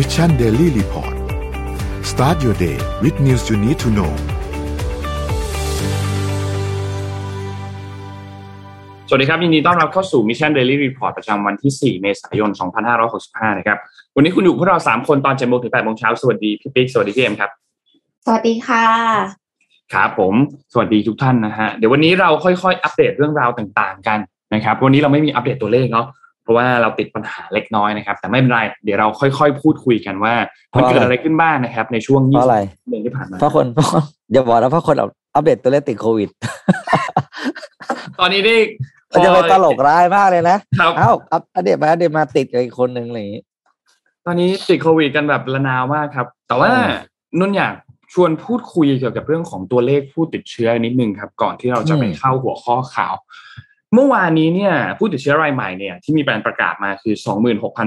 Mission Daily Report start your day with news you need to know สวัสดีครับ ยินดีต้อนรับเข้าสู่ Mission Daily Report ประจำวันที่ 4 เมษายน 2565 นะครับ วันนี้คุณอยู่พวกเรา 3 คนตอน7โมงถึง8โมงเช้า สวัสดีพี่บิ๊ก สวัสดีพี่เอ็มครับ สวัสดีค่ะ ครับผม สวัสดีทุกท่านนะฮะ เดี๋ยววันนี้เราค่อยๆ อัปเดตเรื่องราวต่างๆ กันนะครับ วันนี้เราไม่มีอัปเดตตัวเลขเนาะเพ ราะว่าเราติดปัญหาเล็กน้อยนะครับ แต่ไม่เป็นไร เดี๋ยวเราค่อยๆ พูดคุยกันว่ามันเกิดอะไรขึ้นบ้างนะครับ ในช่วงเพราะอะไร20เดือนที่ผ่านมาเพราะคนเพราะคนอย่าบอกนะเพราะคนอัปเดตตัวเลขติดโควิด ตอนนี้ได้มันจะเป็นตลกร้ายมากเลยนะครับเอ้าอัปอัปเดตมาอัปเดตมาติดกับอีกคนหนึ่งอะไรอย่างนี้ตอนนี้ติดโควิดกันแบบระนาวมากครับ แต่ว่าอืมนุ่นอยากชวนพูดคุยเกี่ยวกับเรื่องของตัวเลขผู้ติดเชื้อนิดนึงครับ ก่อนที่เราจะไปเข้าหัวข้อข่าว เมื่อวานนี้เนี่ยผู้ติดเชื้อรายใหม่เนี่ยที่มีการประกาศมาคือ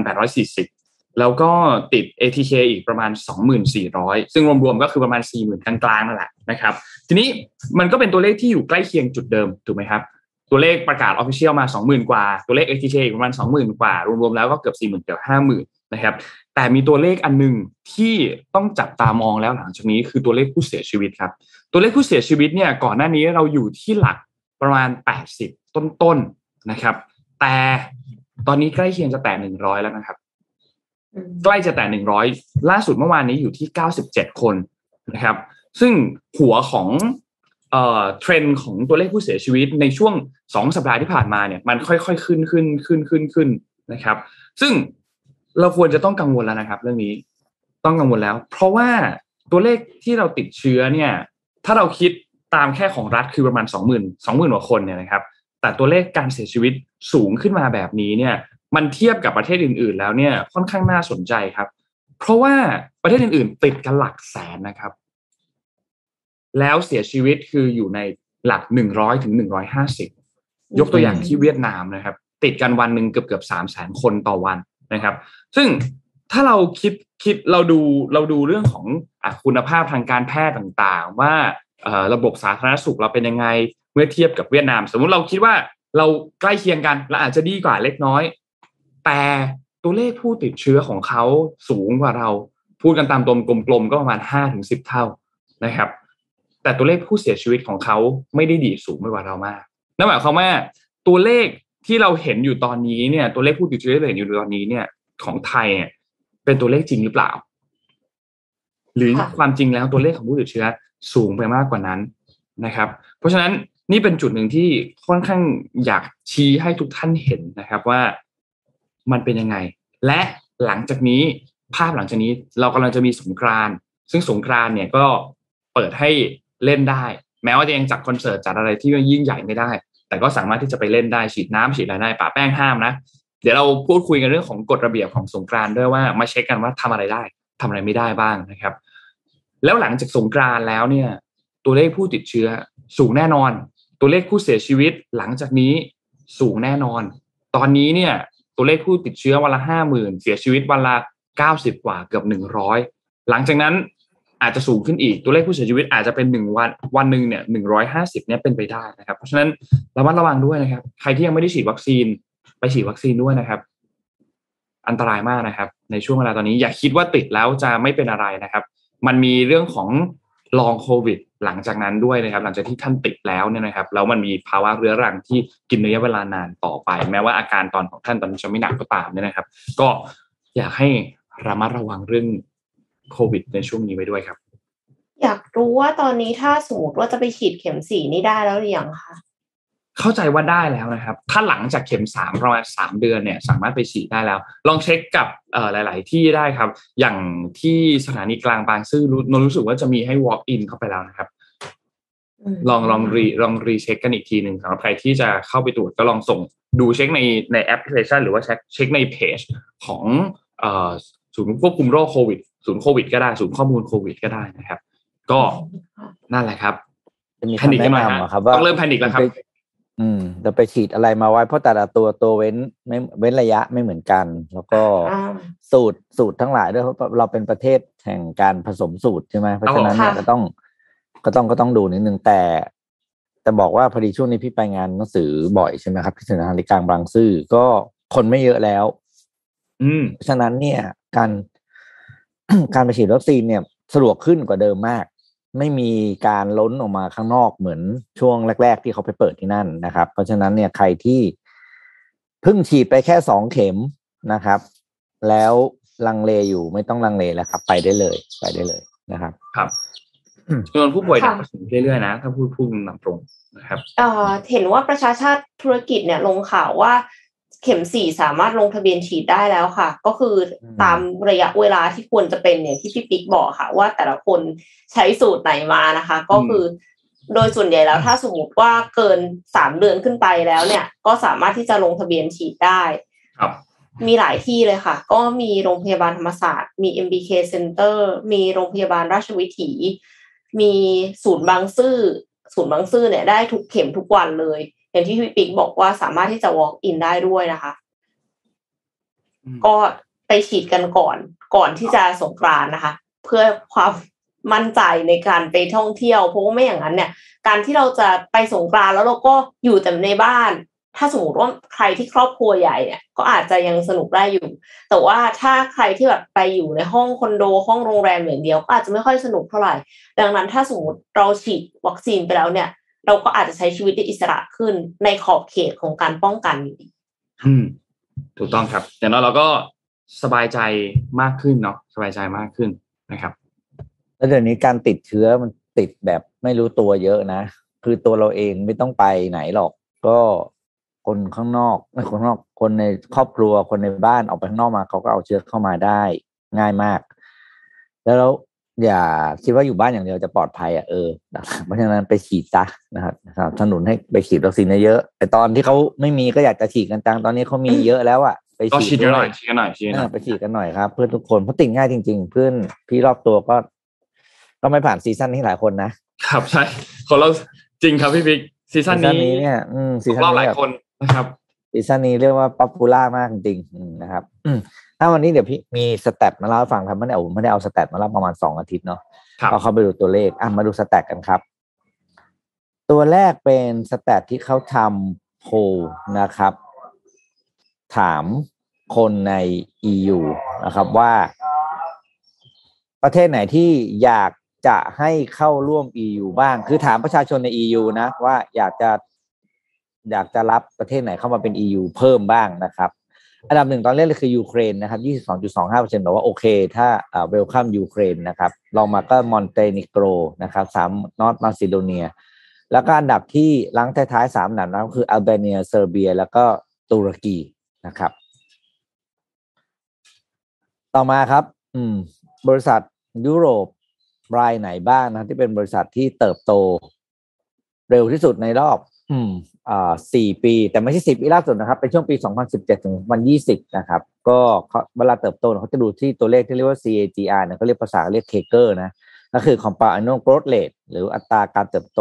26,840 แล้วก็ติด ATK อีกประมาณ 2,400 ซึ่งรวมๆก็คือประมาณ 40,000กลางๆนั่นแหละนะครับ ทีนี้มันก็เป็นตัวเลขที่อยู่ใกล้เคียงจุดเดิมถูกไหมครับตัวเลขประกาศออฟฟิเชียลมา 20,000 กว่า ตัวเลข ATK อีกประมาณ 20,000 กว่า รวมๆแล้วก็เกือบ 40,000 เกือบ 50,000 นะครับ แต่มีตัวเลขอันหนึ่งที่ต้องจับตามองแล้วหลังจากนี้คือตัวเลขผู้เสียชีวิตครับ ตัวเลขผู้เสียชีวิตเนี่ยก่อนหน้านี้เราอยู่ที่หลักประมาณ 80 ต้นๆนะครับ แต่ตอนนี้ใกล้เคียงจะแตะ100แล้วนะครับ ใกล้จะแตะ100ล่าสุดเมื่อวานนี้อยู่ที่97คนนะครับ ซึ่งหัวของเอ่อเทรนด์ของตัวเลขผู้เสียชีวิตในช่วง2สัปดาห์ที่ผ่านมาเนี่ยมันค่อยๆขึ้นขึ้นขึ้นขึ้นขึ้นนะครับ ซึ่งเราควรจะต้องกังวลแล้วนะครับ เรื่องนี้ต้องกังวลแล้ว เพราะว่าตัวเลขที่เราติดเชื้อเนี่ย ถ้าเราคิดตามแค่ของรัฐคือประมาณ20,000 20,000กว่าคนเนี่ยนะครับ แต่ตัวเลขการเสียชีวิตสูงขึ้นมาแบบนี้เนี่ย มันเทียบกับประเทศอื่น ๆ แล้วเนี่ยค่อนข้างน่าสนใจครับ เพราะว่าประเทศอื่น ๆ ติดกันหลักแสนนะครับ แล้วเสียชีวิตคืออยู่ในหลักหนึ่งร้อยถึงหนึ่งร้อยห้าสิบยกตัวอย่างที่เวียดนามนะครับ ติดกันวันหนึ่งเกือบเกือบสามแสนคนต่อวันนะครับ ซึ่งถ้าเราคิดคิดเราดูเราดูเรื่องของอคุณภาพทางการแพทย์ต่างๆ ว่าระบบสาธารณสุขเราเป็นยังไง เมื่อเทียบกับเวียดนาม สมมุติเราคิดว่าเราใกล้เคียงกันเราอาจจะดีกว่าเล็กน้อย แต่ตัวเลขผู้ติดเชื้อของเขาสูงกว่าเรา พูดกันตามตรงกลมๆก็ประมาณห้าถึงสิบเท่านะครับ แต่ตัวเลขผู้เสียชีวิตของเขาไม่ได้ดีดสูงไปกว่าเรามากนั่นหมายความว่าตัวเลขที่เราเห็นอยู่ตอนนี้เนี่ย ตัวเลขผู้ติดเชื้อที่เราเห็นอยู่ตอนนี้เนี่ย ของไทยเนี่ยเป็นตัวเลขจริงหรือเปล่า หรือค่ะความจริงแล้วตัวเลขของผู้ติดเชื้อสูงไปมากกว่านั้นนะครับ เพราะฉะนั้น นี่เป็นจุดหนึ่งที่ค่อนข้างอยากชี้ให้ทุกท่านเห็นนะครับว่ามันเป็นยังไง และหลังจากนี้ภาพหลังจากนี้เรากำลังจะมีสงกรานซึ่งสงกรานเนี่ยก็เปิดให้เล่นได้ แม้ว่าจะยังจัดคอนเสิร์ตจัดอะไรที่ยิ่งใหญ่ไม่ได้ แต่ก็สามารถที่จะไปเล่นได้ฉีดน้ำฉีดอะไรได้ป่าแป้งห้ามนะเดี๋ยวเราพูดคุยกันเรื่องของกฎระเบียบของสงกรานด้วยว่ามาเช็คกันว่าทำอะไรได้ทำอะไรไม่ได้บ้างนะครับ แล้วหลังจากสงกรานแล้วเนี่ย ตัวเลขผู้ติดเชื้อสูงแน่นอน ตัวเลขผู้เสียชีวิตหลังจากนี้สูงแน่นอน ตอนนี้เนี่ยตัวเลขผู้ติดเชื้อวันละห้าหมื่นเสียชีวิตวันละเก้าสิบกว่าเกือบหนึ่งร้อยหลังจากนั้นอาจจะสูงขึ้นอีกตัวเลขผู้เสียชีวิตอาจจะเป็นหนึ่งวันวันหนึ่งเนี่ยหนึ่งร้อยห้าสิบเนี่ยเป็นไปได้นะครับ เพราะฉะนั้นระมัดระวังด้วยนะครับ ใครที่ยังไม่ได้ฉีดวัคซีนไปฉีดวัคซีนด้วยนะครับ อันตรายมากนะครับ ในช่วงเวลาตอนนี้อย่าคิดว่าติดแล้วจะไม่เป็นอะไรนะครับ มันมีเรื่องของลองโควิด หลังจากนั้นด้วยนะครับ หลังจากที่ท่านติดแล้วเนี่ยนะครับแล้วมันมีภาวะเรื้อรังที่กินระยะเวลานานต่อไป แม้ว่าอาการตอนของท่านตอนนี้จะไม่หนักก็ตามเนี่ยนะครับ ก็อยากให้ระมัดระวังเรื่องโควิดในช่วงนี้ไว้ด้วยครับ อยากรู้ว่าตอนนี้ถ้าสมมติว่าจะไปฉีดเข็มสี่นี่ได้แล้วหรือยังคะ เข้าใจว่าได้แล้วนะครับ ถ้าหลังจากเข็มสามประมาณสามเดือนเนี่ย สามารถไปฉีดได้แล้ว ลองเช็คกับเอ่อหลาย ๆ ที่ได้ครับ อย่างที่สถานีกลางบางซื่อรู้นนรู้สึกว่าจะมีให้ walk in เข้าไปแล้วนะครับลองลอง reลอง recheck กันอีกทีหนึ่งสำหรับใครที่จะเข้าไปตรวจก็ลองส่งดูเช็คในในแอปพลิเคชัน หรือว่าเช็คเช็คในเพจของเอ่อศูนย์ควบคุมโรคโควิดศูนย์โควิดก็ได้ศูนย์ข้อมูลโควิดก็ได้นะครับ ก็นั่นแหละครับจะมีแพนิคคำกันแนะหน่อยฮะนำอะครับว่าต้องเริ่มแพนิคแล้วครับไป อืมเราไปฉีดอะไรมาไว้เพราะแต่ละตัวตัวเว้นไม่เว้นระยะไม่เหมือนกัน แล้วก็อ่าสูตรสูตรทั้งหลายด้วยเพราะเราเป็นประเทศแห่งการผสมสูตรใช่ไหมเพราะฉะนั้นเนี่ยค่ะก็ต้องก็ต้องก็ต้องดูนิดนึงแต่ แต่บอกว่าพอดีช่วงนี้พี่ไปงานหนังสือบ่อยใช่ไหมครับที่สถานีกลางบางซื่อก็คนไม่เยอะแล้ว อืมเพราะฉะนั้นเนี่ย การการไปฉีดวัคซีนเนี่ยสะดวกขึ้นกว่าเดิมมาก ไม่มีการล้นออกมาข้างนอกเหมือนช่วงแรก ๆ ที่เขาไปเปิดที่นั่นนะครับ เพราะฉะนั้นเนี่ยใครที่เพิ่งฉีดไปแค่สองเข็มนะครับ แล้วลังเลอยู่ไม่ต้องลังเลแล้วครับ ไปได้เลย ไปได้เลยนะครับ ครับอืมจำนวนผู้ป่วยหนักค่ะก็สูงเรื่อยๆนะ ถ้าพูดพูดตามตรงนะครับเอ่อเห็นว่าประชาชาติธุรกิจเนี่ยลงข่าวว่า เข็มสี่สามารถลงทะเบียนฉีดได้แล้วค่ะ ก็คือตามระยะเวลาที่ควรจะเป็นอย่างที่พี่ปิ๊กบอกค่ะ ว่าแต่ละคนใช้สูตรไหนมานะคะ ก็คือ โดยส่วนใหญ่แล้วถ้าสมมติว่าเกินสามเดือนขึ้นไปแล้วเนี่ย ก็สามารถที่จะลงทะเบียนฉีดได้ครับมีหลายที่เลยค่ะ ก็มีโรงพยาบาลธรรมศาสตร์ มี MBK Center มีโรงพยาบาลราชวิถี มีศูนย์บางซื่อ ศูนย์บางซื่อเนี่ยได้ทุกเข็มทุกวันเลย อย่างที่พี่ปิ๊กบอกว่าสามารถที่จะ walk in ได้ด้วยนะคะอืมก็ไปฉีดกันก่อน ก่อนที่จะสงกรานต์นะคะ เพื่อความมั่นใจในการไปท่องเที่ยวเพราะว่าไม่อย่างนั้นเนี่ย การที่เราจะไปสงกรานต์แล้วเราก็อยู่แต่ในบ้าน ถ้าสมมติว่าใครที่ครอบครัวใหญ่เนี่ย ก็อาจจะยังสนุกได้อยู่ แต่ว่าถ้าใครที่แบบไปอยู่ในห้องคอนโดห้องโรงแรมอย่างเดียวก็อาจจะไม่ค่อยสนุกเท่าไหร่ ดังนั้นถ้าสมมติเราฉีดวัคซีนไปแล้วเนี่ย เราก็อาจจะใช้ชีวิตได้อิสระขึ้นในขอบเขตของการป้องกันอยู่ดีอืม ถูกต้องครับอย่างน้อยเราก็สบายใจมากขึ้นเนาะสบายใจมากขึ้นนะครับ แล้วเดี๋ยวนี้การติดเชื้อมันติดแบบไม่รู้ตัวเยอะนะ คือตัวเราเองไม่ต้องไปไหนหรอก ก็คนข้างนอกไม่คนข้างนอกคนในครอบครัวคนในบ้านออกไปข้างนอกมาเขาก็เอาเชื้อเข้ามาได้ง่ายมาก แล้วเรา อย่าคิดว่าอยู่บ้านอย่างเดียวจะปลอดภัยอะเออเพราะฉะนั้นไปฉีดซะนะครับสนับสนุนให้ไปฉีดวัคซีนเยอะๆแต่ตอนที่เขาไม่มีก็อยากจะฉีดกันจังตอนนี้เขามีเยอะแล้วอะไปก็ฉีฉีดดกันหด้น่วอยยฉีดกันหน่อยฉีดกันหน่อยอ่าไปฉีดกันหน่อยครับ เพื่อนทุกคนเพราะติดง่ายจริง ๆ เพื่อนพี่รอบตัวก็ ก็ไม่ผ่าน season นี้หลายคนนะครับใช่ของเราจริงครับพี่บิ๊ก season นี้เนี่ยอืม season รอบนี้หลายคนนะครับseason นี้เรียกว่า popular มากจริงๆอืมนะครับอืม ถ้าวันนี้เดี๋ยวพี่มี stat มาเล่าให้ฟังครับไม่ได้เอาไม่ได้เอา stat มาเล่าประมาณสองอาทิตย์เนาะครับก็เข้าไปดูตัวเลขอะมาดู stat กันครับ ตัวแรกเป็น stat ที่เขาทำโพลนะครับ ถามคนใน EU นะครับว่าประเทศไหนที่อยากจะให้เข้าร่วม EU บ้าง คือถามประชาชนใน EU นะ ว่าอยากจะอยากจะรับประเทศไหนเข้ามาเป็น EU เพิ่มบ้างนะครับ อันดับหนึ่งตอนแรกเลยคือยูเครนนะครับ22.25%บอกว่าโอเค ถ้าเอ่อ welcome ยูเครนนะครับรองมาก็มอนเตเนโกรนะครับสาม North Macedonia แล้วก็อันดับที่รั้งท้ายๆสามอันดับนั้นก็คืออัลเบเนียเซอร์เบีย แล้วก็ตุรกีนะครับ ต่อมาครับ อืม บริษัทยุโรปรายไหนบ้างนะที่เป็นบริษัทที่เติบโต เร็วที่สุดในรอบ อืม สี่ปี แต่ไม่ใช่สิบปีล่าสุดนะครับ เป็นช่วงปี 2017 ถึง 2020 นะครับ ก็เวลาเติบโตเขาจะดูที่ตัวเลขที่เรียกว่า CAGR เนี่ยเขาเรียกภาษาเรียกเคเกอร์นะก็คือ compound annual growth rate หรืออัตราการเติบโต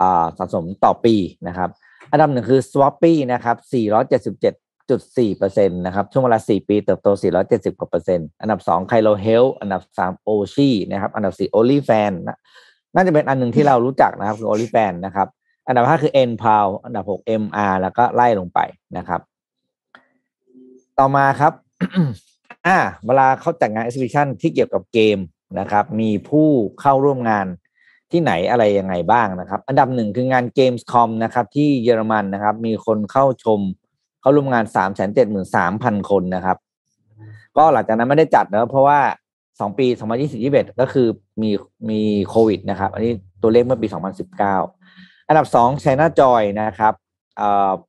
อ่าสะสมต่อปีนะครับอันดับหนึ่งคือ Swappy นะครับ 477.4%นะครับ ช่วงเวลา 4 ปีเติบโต 470 กว่าเปอร์เซ็นต์ อันดับ 2 Kylo Health อันดับ 3 Oshi นะครับ อันดับ 4 o l y f a n นะน่าจะเป็นอันหนึ่งที่เรารู้จักนะครับคือ o l y f a n นะครับ อันดับ5คือ NPow อันดับ6 MR แล้วก็ไล่ลงไปนะครับ ต่อมาครับ อ่า เวลาเขาจัดงาน exhibition ที่เกี่ยวกับเกมนะครับ มีผู้เข้าร่วมงานที่ไหนอะไรยังไงบ้างนะครับ อันดับหนึ่งคืองาน Gamescom นะครับ ที่เยอรมันนะครับ มีคนเข้าชม เข้าร่วมงานสามแสนเจ็ดหมื่นสามพันคนนะครับ ก็หลังจากนั้นไม่ได้จัดนะเพราะว่าสองปีสองพันยี่สิบยี่สิบเอ็ดก็คือมีมีโควิดนะครับ อันนี้ตัวเลขเมื่อปีสองพันสิบเก้า อันดับสอง China Joy นะครับ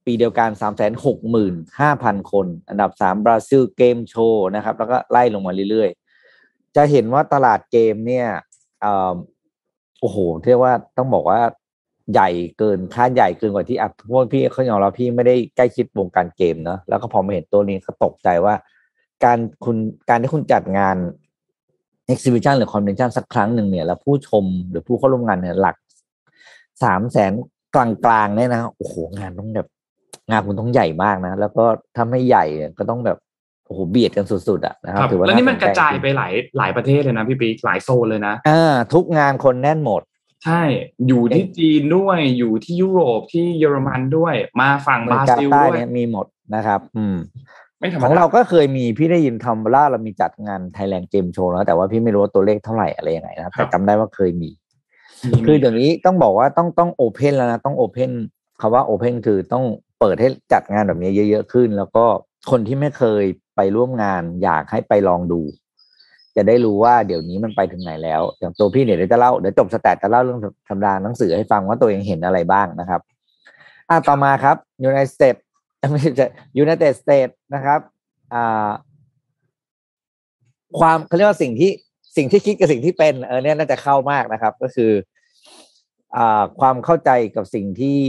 ปีเดียวกันสามแสนหกหมื่นห้าพันคน อันดับสามบราซิลเกมโชว์นะครับ แล้วก็ไล่ลงมาเรื่อยๆ จะเห็นว่าตลาดเกมเนี่ยอโอ้โหเรียกว่าต้องบอกว่าใหญ่เกินค่าดใหญ่เกินกว่าที่อะพวกพี่เขายอมรับพี่ไม่ได้ใกล้ชิดวงการเกมเนอะแล้วก็พอมาเห็นตัวนี้ก็ตกใจว่า การคุณการที่คุณจัดงาน exhibition หรือ convention สักครั้งหนึ่งเนี่ย แล้วผู้ชมหรือผู้เข้าร่วมงานเนี่ยหลัก สามแสนกลางๆเนี่ยนะโอ้โหงานต้องแบบ งานคุณต้องใหญ่มากนะ แล้วก็ถ้าไม่ใหญ่เนี่ยก็ต้องแบบโอ้โหเบียดกันสุดๆอะนะคครัรับบถือว่าแล้วนี่มันสกระใจจายไปหลายหลายประเทศเลยนะพี่ปิ๊กหลายโซนเลยนะอ่าทุกงานคนแน่นหมด ใช่ อยู่ที่จีนด้วย อยู่ที่ยุโรปที่เยอรมันด้วย มาฝั่อบราเมริกาซิลใต้ด้วยเนี่ยมีหมดนะครับ อืมไม่ธรรมของดาเราก็เคยมีพี่ได้ยินคำว่าเรามีจัดงาน Thailand Game Show แล้วแต่ว่าพี่ไม่รู้ว่าตัวเลขเท่าไหร่อะไรยังไงนะครับครัแต่บจำได้ว่าเคยมีมี คือเดี๋ยวนี้ต้องบอกว่าต้องต้องโอเพนแล้วนะต้องโอเพนคำว่าโอเพนคือต้องเปิดให้จัดงานแบบนี้เยอะๆขึ้น แล้วก็คนที่ไม่เคยไปร่วมงานอยากให้ไปลองดู จะได้รู้ว่าเดี๋ยวนี้มันไปถึงไหนแล้ว อย่างตัวพี่เนี่ยเดี๋ยวจะเล่าเดี๋ยวจบสแตทจะเล่าเรื่องธรรมดาหนังสือให้ฟังว่าตัวเองเห็นอะไรบ้างนะครับอะต่อมาครับ United States ไม่ใช่ United States นะครับอ่าความเขาเรียกว่าสิ่งที่สิ่งที่คิดกับสิ่งที่เป็นเออเนี่ยน่าจะเข้ามากนะครับ ก็คืออ่า ความเข้าใจกับสิ่งที่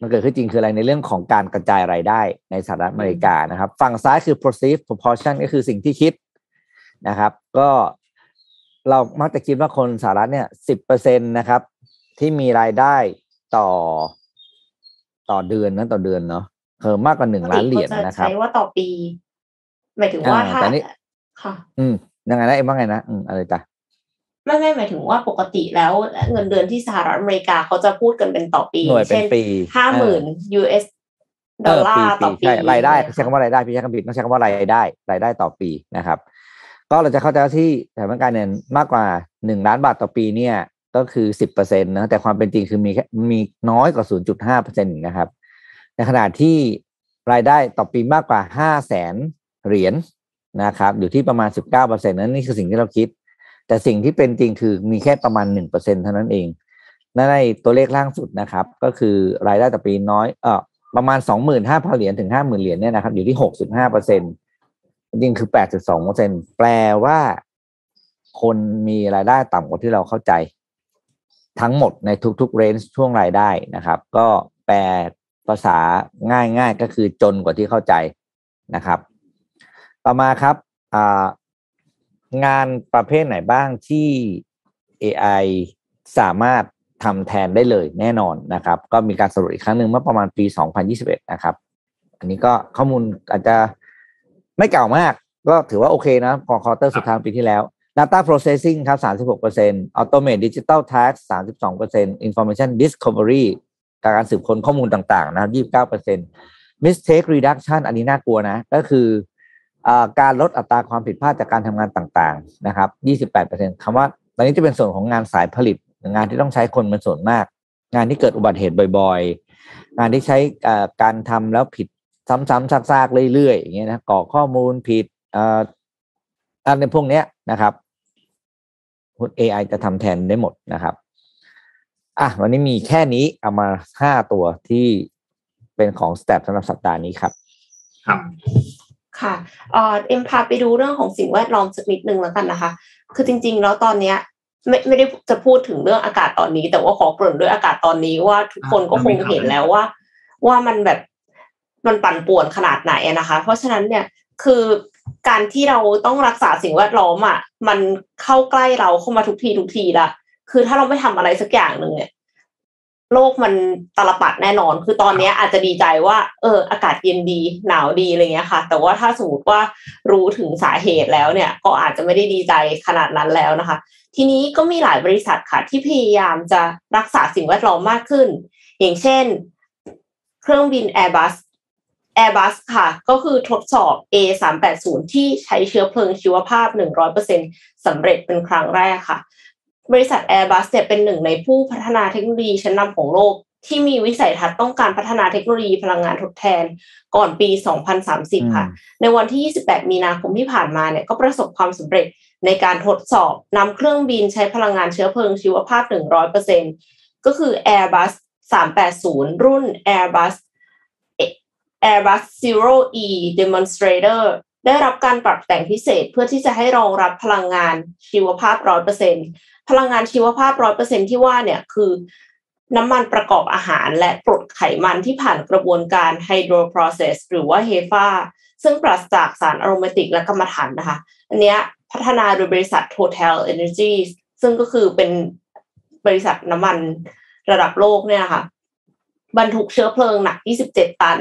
มันเกิดขึ้นจริงคืออะไรในเรื่องของการกระจายรายได้ในสหรัฐอเมริกานะครับ ฝั่งซ้ายคือ perceived proportion ก็คือสิ่งที่คิดนะครับ ก็เรามักจะคิดว่าคนสหรัฐเนี่ยสิบเปอร์เซ็นตนะครับ ที่มีรายได้ต่อต่อเดือนนะต่อเดือนเนาะเพิ่มมากกว่าหนึ่งล้านเหรียญปกตินะครับใช้ว่าต่อปีหมายถึงว่าอ่าถ้าแต่นี่ค่ะ อืมยังไงนะเอ็มว่าไงนะอืมอะไรจ้ะ ไม่ไม่หมายถึงว่าปกติแล้วเงินเดือนที่สหรัฐอเมริกาเขาจะพูดกันเป็นต่อปีหน่วยเป็นเช่นปีห้าหมื่น US ดอลลาร์ต่อปีใช่รายได้เนี่ยใช้คำว่ารายได้พี่ใช้คำผิดต้องใช้คำว่ารายได้รายได้ต่อปีนะครับ ก็เราจะเข้าใจว่าที่สถาบันการเงินมากกว่าหนึ่งล้านบาทต่อปีเนี่ยก็คือสิบเปอร์เซ็นต์นะแต่ความเป็นจริงคือมีแค่มีน้อยกว่าศูนย์จุดห้าเปอร์เซ็นต์นะครับ ในขณะที่รายได้ต่อปีมากกว่าห้าแสนเหรียญนะครับ อยู่ที่ประมาณสิบเก้าเปอร์เซ็นต์นั้นนี่คือสิ่งที่เราคิด แต่สิ่งที่เป็นจริงคือมีแค่ประมาณหนึ่งเปอร์เซ็นเท่านั้นเองในตัวเลขล่างสุดนะครับ ก็คือรายได้ต่อปีน้อยเออประมาณสองหมื่นห้าพันเหรียญถึงห้าหมื่นเหรียญเนี่ยนะครับอยู่ที่หกสิบห้าเปอร์เซ็นจริงคือแปดจุดสองเปอร์เซ็นแปลว่าคนมีรายได้ต่ำกว่าที่เราเข้าใจ ทั้งหมดในทุกๆเรนจ์ช่วงรายได้นะครับ ก็แปลภาษาง่ายๆก็คือจนกว่าที่เข้าใจนะครับ ต่อมาครับ งานประเภทไหนบ้างที่ AI สามารถทำแทนได้เลยแน่นอนนะครับ ก็มีการสรุปอีกครั้งหนึ่งเมื่อประมาณปี 2021 นะครับ อันนี้ก็ข้อมูลอาจจะไม่เก่ามาก ก็ถือว่าโอเคนะพอคอร์เตอร์สุดท้ายของปีที่แล้ว Data Processing ครับ 36% Automate Digital Task 32% Information Discovery การสืบค้นข้อมูลต่างๆ นะครับ 29% Mistake Reduction อันนี้น่ากลัวนะ ก็คือ การลดอัตราความผิดพลาดจากการทำงานต่างๆนะครับ 28%คำว่าตอนนี้จะเป็นส่วนของงานสายผลิต งานที่ต้องใช้คนเป็นส่วนมาก งานที่เกิดอุบัติเหตุบ่อยๆ งานที่ใช้การทำแล้วผิดซ้ำๆซากๆเรื่อยๆอย่างเงี้ยนะกรอข้อมูลผิดอ่าอะไรพวกเนี้ยนะครับ AI จะทำแทนได้หมดนะครับอะวันนี้มีแค่นี้เอามาห้าตัวที่เป็นของส t ต p สำหรับสัปดาห์นี้ครับ ครับ ค่ะเอ็มพาไปดูเรื่องของสิ่งแวดล้อมสักนิดนึงแล้วกันนะคะ คือจริง ๆ แล้วตอนเนี้ยไม่ไม่ได้จะพูดถึงเรื่องอากาศตอนนี้ แต่ว่าขอเกริ่นด้วยอากาศตอนนี้ว่าทุกคนก็คงเห็นแล้วว่า ว่ามันแบบมันปั่นป่วนขนาดไหนนะคะ เพราะฉะนั้นเนี่ยคือการที่เราต้องรักษาสิ่งแวดล้อมอะมันเข้าใกล้เราเข้ามาทุกทีทุกทีละคือถ้าเราไม่ทำอะไรสักอย่างหนึ่งเนี่ย โลกมันตลปัดแน่นอน คือตอนเนี้ยอาจจะดีใจว่า เออ อากาศเย็นดี หนาวดีอะไรเงี้ยค่ะ แต่ว่าถ้าสมมติว่ารู้ถึงสาเหตุแล้วเนี่ย ก็อาจจะไม่ได้ดีใจขนาดนั้นแล้วนะคะ ทีนี้ก็มีหลายบริษัทค่ะ ที่พยายามจะรักษาสิ่งแวดล้อมมากขึ้น อย่างเช่น เครื่องบิน Airbus Airbus ค่ะ ก็คือทดสอบ A 3 8 0 ที่ใช้เชื้อเพลิงชีวภาพ 100%สำเร็จเป็นครั้งแรกค่ะ บริษัท Airbus เนี่ยเป็นหนึ่งในผู้พัฒนาเทคโนโลยีชั้นนำของโลก ที่มีวิสัยทัศน์ต้องการพัฒนาเทคโนโลยีพลังงานทดแทน ก่อนปี 2030 ค่ะ ในวันที่ 28 มีนาคมที่ผ่านมาเนี่ยก็ประสบความสำเร็จในการทดสอบนำเครื่องบินใช้พลังงานเชื้อเพลิงชีวภาพ 100%ก็คือ Airbus 380 รุ่น Airbus Airbus Zero E Demonstrator ได้รับการปรับแต่งพิเศษเพื่อที่จะให้รองรับพลังงานชีวภาพ 100% พลังงานชีวภาพ100%ที่ว่าเนี่ยคือน้ำมันประกอบอาหารและกรดไขมันที่ผ่านกระบวนการ Hydroprocess หรือว่า HEFA ซึ่งปราศจากสารอโรมาติกและกรรมฐานนะคะ อันเนี้ยพัฒนาโดยบริษัท Total Energies ซึ่งก็คือเป็นบริษัทน้ำมันระดับโลกเนี่ยนะคะบรรทุกเชื้อเพลิงหนัก 27 ตัน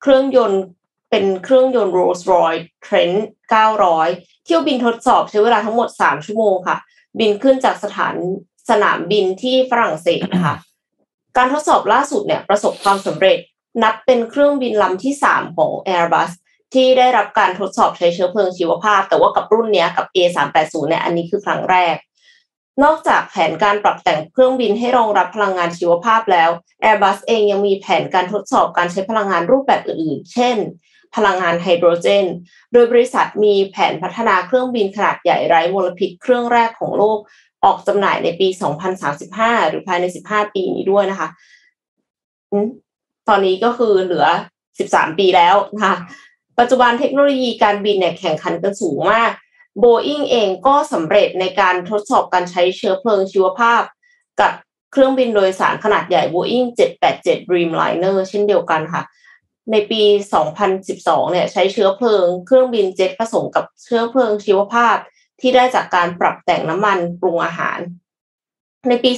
เครื่องยนต์เป็นเครื่องยนต์ Rolls Royce Trent 900 เที่ยวบินทดสอบใช้เวลาทั้งหมด 3 ชั่วโมงค่ะ บินขึ้นจากสถานสนามบินที่ฝรั่งเศสนะคะการทดสอบล่าสุดเนี่ยประสบความสำเร็จนับเป็นเครื่องบินลำที่ 3 ของ Airbus ที่ได้รับการทดสอบใช้เชื้อเพลิงชีวภาพ แต่ว่ากับรุ่นนี้กับ A380 เนี่ยอันนี้คือครั้งแรก นอกจากแผนการปรับแต่งเครื่องบินให้รองรับพลังงานชีวภาพแล้ว Airbus เองยังมีแผนการทดสอบการใช้พลังงานรูปแบบอื่นๆ เช่น พลังงานไฮโดรเจน โดยบริษัทมีแผนพัฒนาเครื่องบินขนาดใหญ่ไร้มลพิษเครื่องแรกของโลกออกจำหน่ายในปี 2035 หรือภายใน 15 ปีนี้ด้วยนะคะ ตอนนี้ก็คือเหลือ 13 ปีแล้วนะคะปัจจุบันเทคโนโลยีการบินเนี่ยแข่งขันกันสูงมากโบอิงเองก็สำเร็จในการทดสอบการใช้เชื้อเพลิงชีวภาพ กับเครื่องบินโดยสารขนาดใหญ่ Boeing 787 Dreamliner เช่นเดียวกันค่ะ ในปี 2012 เนี่ยใช้เชื้อเพลิงเครื่องบินเจ็ตผสมกับเชื้อเพลิงชีวภาพที่ได้จากการปรับแต่งน้ำมันปรุงอาหาร ในปี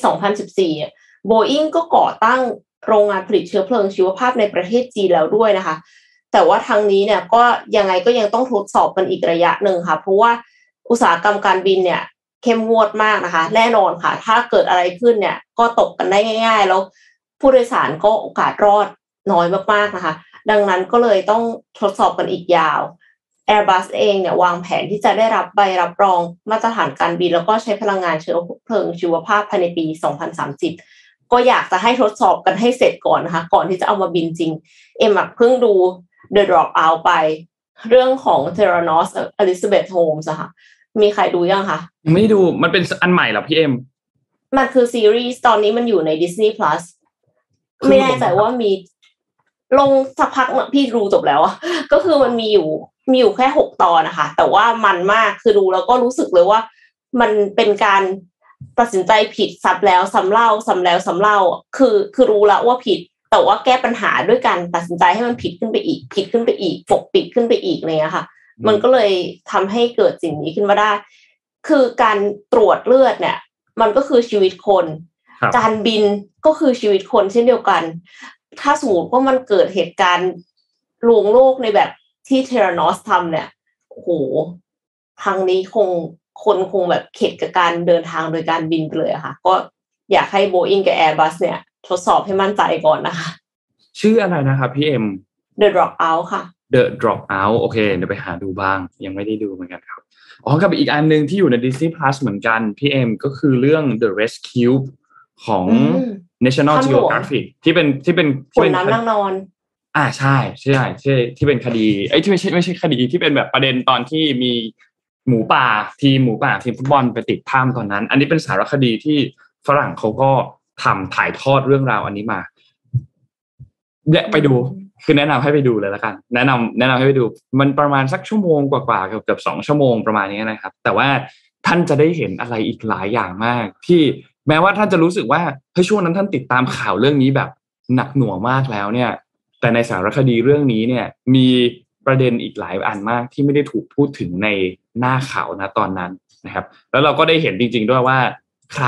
2014 Boeing ก็ก่อตั้งโรงงานผลิตเชื้อเพลิงชีวภาพในประเทศจีนแล้วด้วยนะคะ แต่ว่าทางนี้เนี่ยก็ยังไงก็ยังต้องทดสอบกันอีกระยะหนึ่งค่ะ เพราะว่าอุตสาหกรรมการบินเนี่ยเข้มงวดมากนะคะ แน่นอนค่ะ ถ้าเกิดอะไรขึ้นเนี่ยก็ตกกันได้ง่าย ๆ แล้วผู้โดยสารก็โอกาสรอดน้อยมากๆนะคะ ดังนั้นก็เลยต้องทดสอบกันอีกยาว Airbus เองเนี่ยวางแผนที่จะได้รับใบรับรองมาตรฐานการบิน แล้วก็ใช้พลังงานเชื้อเพลิงชีวภาพภายในปี 2030 ก็อยากจะให้ทดสอบกันให้เสร็จก่อนนะคะ ก่อนที่จะเอามาบินจริง เอ็มเพิ่งดู The Drop Out ไป เรื่องของ Theranos Elizabeth Holmes อะค่ะมีใครดูยังคะไม่ดูมันเป็นอันใหม่เหรอพี่เอ็มมันคือซีรีส์ตอนนี้มันอยู่ใน Disney Plus ไม่แน่ใจว่ามี ลงสักพักพี่รู้จบแล้วอะก็คือมันมีอยู่มีอยู่แค่หกตอนนะคะ แต่ว่ามันมากคือดูแล้วก็รู้สึกเลยว่า มันเป็นการตัดสินใจผิดซ้ำแล้วซ้ำเล่าซ้ำแล้วซ้ำเล่า คือคือรู้แล้วว่าผิด แต่ว่าแก้ปัญหาด้วยการตัดสินใจให้มันผิดขึ้นไปอีก ผิดขึ้นไปอีกปกปิดขึ้นไปอีกเลยค่ะ มันก็เลยทำให้เกิดสิ่งนี้ขึ้นมาได้ คือการตรวจเลือดเนี่ย มันก็คือชีวิตคน การบินก็คือชีวิตคนเช่นเดียวกัน ถ้าสมมติว่ามันเกิดเหตุการณ์ลวงโลกในแบบที่เทเรนอสทำเนี่ยโอ้โหครั้งนี้คงคนคงแบบเข็ดกับการเดินทางโดยการบินไปเลยค่ะ ก็อยากให้โบอิงกับแอร์บัสเนี่ย ทดสอบให้มั่นใจก่อนนะคะ ชื่ออะไรนะครับพี่เอ็ม The Drop Out ค่ะ The Drop Out โอเค เดี๋ยวไปหาดูบ้าง ยังไม่ได้ดูเหมือนกันครับ อ๋อกับอีกอันหนึ่งที่อยู่ใน Disney Plus เหมือนกัน พี่เอ็มก็คือเรื่อง The Rescue ของ National Geographic ที่เป็นที่เป็นที่เป็นน้ำนั่งนอน อ่าใช่ใช่ใช่ที่เป็นคดีไอ้ที่ไม่ใช่ไม่ใช่คดีที่เป็นแบบประเด็นตอนที่มีหมูป่าทีมหมูป่าทีมฟุตบอลไปติดถ้ำตอนนั้น อันนี้เป็นสารคดีที่ฝรั่งเขาก็ทำถ่ายทอดเรื่องราวอันนี้มาเนี่ยไปดูคือแนะนำให้ไปดูเลยละกัน แนะนำแนะนำให้ไปดู มันประมาณสักชั่วโมงกว่าๆเกือบเกือบสองชั่วโมงประมาณนี้นะครับ แต่ว่าท่านจะได้เห็นอะไรอีกหลายอย่างมาก ที่ แม้ว่าท่านจะรู้สึกว่าเฮ้ยช่วงนั้นท่านติดตามข่าวเรื่องนี้แบบหนักหน่วงมากแล้วเนี่ย แต่ในสารคดีเรื่องนี้เนี่ยมีประเด็นอีกหลายอันมากที่ไม่ได้ถูกพูดถึงในหน้าข่าวนะตอนนั้นนะครับ แล้วเราก็ได้เห็นจริง ๆ ด้วยว่าใคร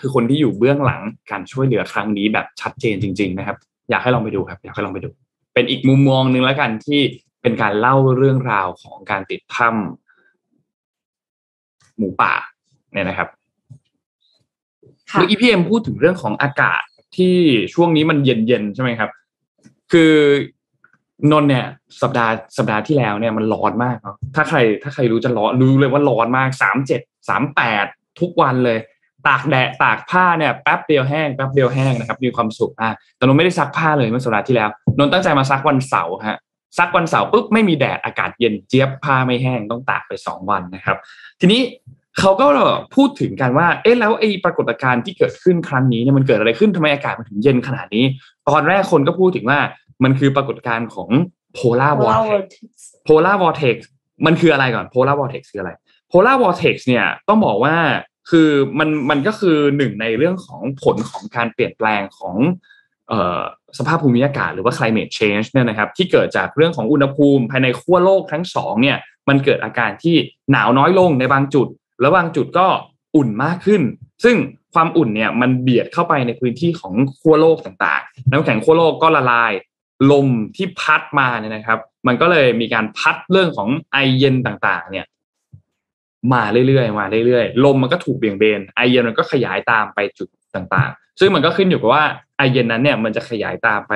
คือคนที่อยู่เบื้องหลังการช่วยเหลือครั้งนี้แบบชัดเจนจริง ๆ นะครับ อยากให้ลองไปดูครับอยากให้ลองไปดู เป็นอีกมุมมองหนึ่งแล้วกันที่เป็นการเล่าเรื่องราวของการติดถ้ำหมูป่าเนี่ยนะครับ เมื่อกี้พี่เอ็มพูดถึงเรื่องของอากาศที่ช่วงนี้มันเย็นๆใช่ไหมครับ คือนนเนี่ย สัปดาห์สัปดาห์ที่แล้วเนี่ยมันร้อนมากเนาะถ้าใครถ้าใครรู้จะร้อนรู้เลยว่าร้อนมากสามเจ็ดสามแปดทุกวันเลย ตากแดดตากผ้าเนี่ยแป๊บเดียวแห้งแป๊บเดียวแห้งนะครับมีความสุขมากแต่นนไม่ได้ซักผ้าเลยเมื่อสัปดาห์ที่แล้ว นนตั้งใจมาซักวันเสาร์ฮะซักวันเสาร์ปุ๊บไม่มีแดดอากาศเย็นเจี๊ยบผ้าไม่แห้งต้องตากไปสองวันนะครับ ทีนี้ เขาก็พูดถึงกันว่า เอ๊ะแล้วไอ้ปรากฏการณ์ที่เกิดขึ้นครั้งนี้เนี่ยมันเกิดอะไรขึ้นทำไมอากาศมันถึงเย็นขนาดนี้ ตอนแรกคนก็พูดถึงว่ามันคือปรากฏการณ์ของ polar vortex polar vortex มันคืออะไรก่อน polar vortex คืออะไร polar vortex เนี่ยต้องบอกว่าคือมันมันก็คือหนึ่งในเรื่องของผลของการเปลี่ยนแปลงของสภาพภูมิอากาศหรือว่า climate change เนี่ยนะครับที่เกิดจากเรื่องของอุณหภูมิภายในขั้วโลกทั้งสองเนี่ยมันเกิดอาการที่หนาวน้อยลงในบางจุด แล้วบางจุดก็อุ่นมากขึ้น ซึ่งความอุ่นเนี่ยมันเบียดเข้าไปในพื้นที่ของขั้วโลกต่างๆ น้ำแข็งขั้วโลกก็ละลาย ลมที่พัดมาเนี่ยนะครับ มันก็เลยมีการพัดเรื่องของไอเย็นต่างๆ เนี่ย มาเรื่อยๆ มาเรื่อยๆ ลมมันก็ถูกเบี่ยงเบน ไอเย็นมันก็ขยายตามไปจุดต่างๆ ซึ่งมันก็ขึ้นอยู่กับว่าไอเย็นนั้นเนี่ยมันจะขยายตามไป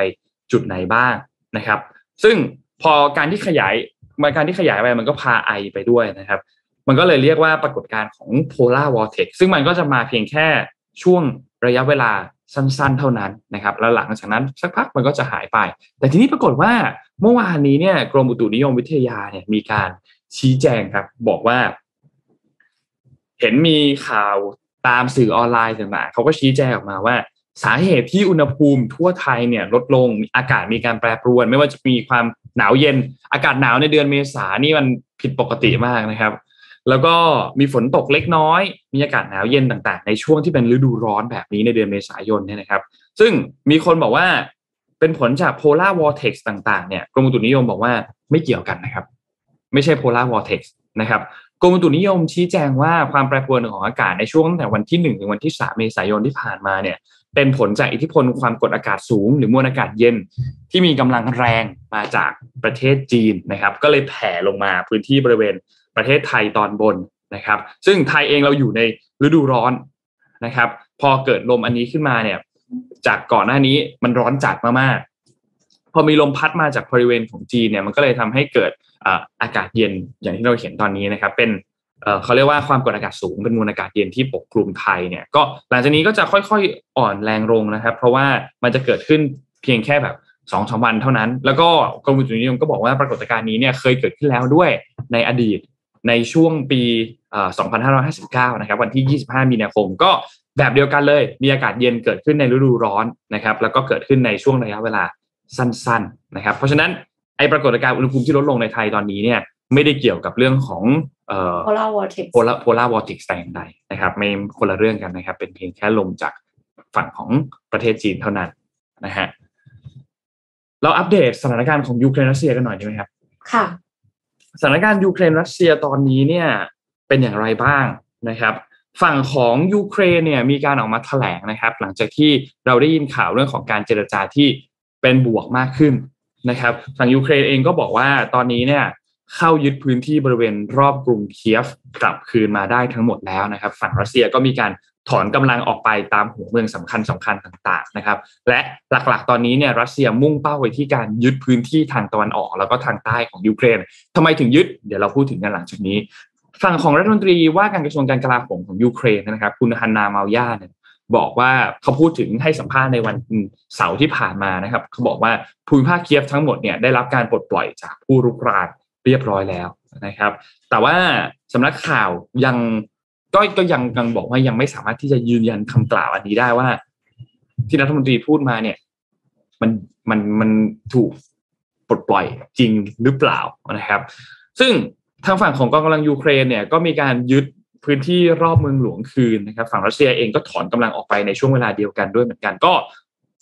จุดไหนบ้างนะครับ ซึ่งพอการที่ขยายมาการที่ขยายไปมันก็พาไอไปด้วยนะครับ มันก็เลยเรียกว่าปรากฏการณ์ของ polar vortex ซึ่งมันก็จะมาเพียงแค่ช่วงระยะเวลาสั้นๆ เท่านั้นนะครับแล้วหลังจากนั้นสักพักมันก็จะหายไป แต่ทีนี้ปรากฏว่าเมื่อวานนี้เนี่ยกรมอุตุนิยมวิทยาเนี่ยมีการชี้แจงครับ บอกว่า เห็นมีข่าวตามสื่อออนไลน์ต่างๆเขาก็ชี้แจงออกมาว่า สาเหตุที่อุณหภูมิทั่วไทยเนี่ย ลดลงอากาศมีการแปรปรวน ไม่ว่าจะมีความหนาวเย็น อากาศหนาวในเดือนเมษานี่มันผิดปกติมากนะครับ แล้วก็มีฝนตกเล็กน้อย มีอากาศหนาวเย็นต่างๆ ในช่วงที่เป็นฤดูร้อนแบบนี้ในเดือนเมษายนเนี่ยนะครับ ซึ่งมีคนบอกว่าเป็นผลจาก polar vortex ต่างๆเนี่ยกรมอุตุนิยมบอกว่าไม่เกี่ยวกันนะครับ ไม่ใช่ polar vortex นะครับกรมอุตุนิยมชี้แจงว่าความแปรปรวนของอากาศในช่วงตั้งแต่วันที่ 1 ถึงวันที่ 3 เมษายนที่ผ่านมาเนี่ยเป็นผลจากอิทธิพลความกดอากาศสูง หรือมวลอากาศเย็นที่มีกำลังแรงมาจากประเทศจีนนะครับ ก็เลยแผ่ลงมาพื้นที่บริเวณ ประเทศไทยตอนบนนะครับ ซึ่งไทยเองเราอยู่ในฤดูร้อนนะครับ พอเกิดลมอันนี้ขึ้นมาเนี่ย จากก่อนหน้านี้มันร้อนจัดมากๆ พอมีลมพัดมาจากบริเวณของจีนเนี่ยมันก็เลยทำให้เกิดอากาศเย็นอย่างที่เราเห็นตอนนี้นะครับ เป็นเขาเรียกว่าความกดอากาศสูงเป็นมวลอากาศเย็นที่ปกคลุมไทยเนี่ยก็หลังจากนี้ก็จะค่อยๆอ่อนแรงลงนะครับ เพราะว่ามันจะเกิดขึ้นเพียงแค่แบบสองสามวันเท่านั้น แล้วก็กรมอุตุนิยมก็บอกว่าปรากฏการณ์นี้เนี่ยเคยเกิดขึ้นแล้วด้วยในอดีต ในช่วงปี 2559 นะครับวันที่ 25 มีนาคมก็แบบเดียวกันเลย มีอากาศเย็นเกิดขึ้นในฤดูร้อนนะครับ แล้วก็เกิดขึ้นในช่วงระยะเวลาสั้น ๆ นะครับ เพราะฉะนั้นไอปรากฏการณ์อุณหภูมิที่ลดลงในไทยตอนนี้เนี่ยไม่ได้เกี่ยวกับเรื่องของเอ่อ polar vortex polar polar vortex แต่อย่างใดนะครับไม่คนละเรื่องกันนะครับ เป็นเพียงแค่ลมจากฝั่งของประเทศจีนเท่านั้นนะฮะเราอัปเดตสถานการณ์ของยูเครนรัสเซียกันหน่อยได้ไหมครับ ค่ะ สถานการณ์ยูเครนรัสเซียตอนนี้เนี่ยเป็นอย่างไรบ้างนะครับฝั่งของยูเครนเนี่ยมีการออกมาแถลงนะครับ หลังจากที่เราได้ยินข่าวเรื่องของการเจรจาที่เป็นบวกมากขึ้นนะครับฝั่งยูเครนเองก็บอกว่าตอนนี้เนี่ยเข้ายึดพื้นที่บริเวณรอบกรุงเคียฟกลับคืนมาได้ทั้งหมดแล้วนะครับ ฝั่งรัสเซียก็มีการ ถอนกำลังออกไปตามหัวเมืองสำคัญสำคัญต่างๆนะครับ และหลักๆ ตอนนี้เนี่ยรัสเซียมุ่งเป้าไปที่การยึดพื้นที่ทางตะวันออก แล้วก็ทางใต้ของยูเครนทำไมถึงยึดเดี๋ยวเราพูดถึงกันหลังจากนี้ ฝั่งของรัฐมนตรีว่าการกระทรวงการกลาโหมของยูเครนนะครับ คุณฮันนา มาลยาร์เนี่ยบอกว่าเขาพูดถึงให้สัมภาษณ์ในวันเสาร์ที่ผ่านมานะครับเขาบอกว่าภูมิภาคเคียฟทั้งหมดเนี่ยได้รับการปลดปล่อยจากผู้รุกรานเรียบร้อยแล้วนะครับ แต่ว่าสำนักข่าวยัง ก็ก็ยังยังบอกว่ายังไม่สามารถที่จะยืนยันคำกล่าวอันนี้ได้ว่า ที่รัฐมนตรีพูดมาเนี่ย มันมันมันถูกปลดปล่อยจริงหรือเปล่านะครับ ซึ่งทางฝั่งของกองกำลังยูเครนเนี่ยก็มีการยึดพื้นที่รอบเมืองหลวงคืนนะครับ ฝั่งรัสเซียเองก็ถอนกำลังออกไปในช่วงเวลาเดียวกันด้วยเหมือนกันก็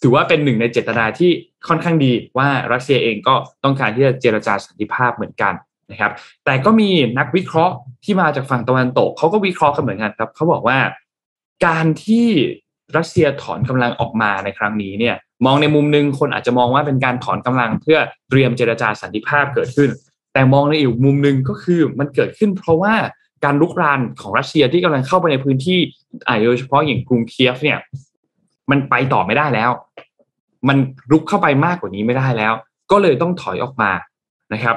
ถือว่าเป็นหนึ่งในเจตนาที่ค่อนข้างดีว่ารัสเซียเองก็ต้องการที่จะเจรจาสันติภาพเหมือนกัน นะครับแต่ก็มีนักวิเคราะห์ที่มาจากฝั่งตะวันตกเขาก็วิเคราะห์กันเหมือนกันครับเขาบอกว่าการที่รัสเซียถอนกำลังออกมาในครั้งนี้เนี่ยมองในมุมหนึ่งคนอาจจะมองว่าเป็นการถอนกำลังเพื่อเตรียมเจรจาสันติภาพเกิดขึ้น แต่มองในอีกมุมหนึ่งก็คือมันเกิดขึ้นเพราะว่าการลุกรานของรัสเซียที่กำลังเข้าไปในพื้นที่โดยเฉพาะอย่างกรุงเคียฟเนี่ยมันไปต่อไม่ได้แล้ว มันรุกเข้าไปมากกว่านี้ไม่ได้แล้ว ก็เลยต้องถอยออกมานะครับ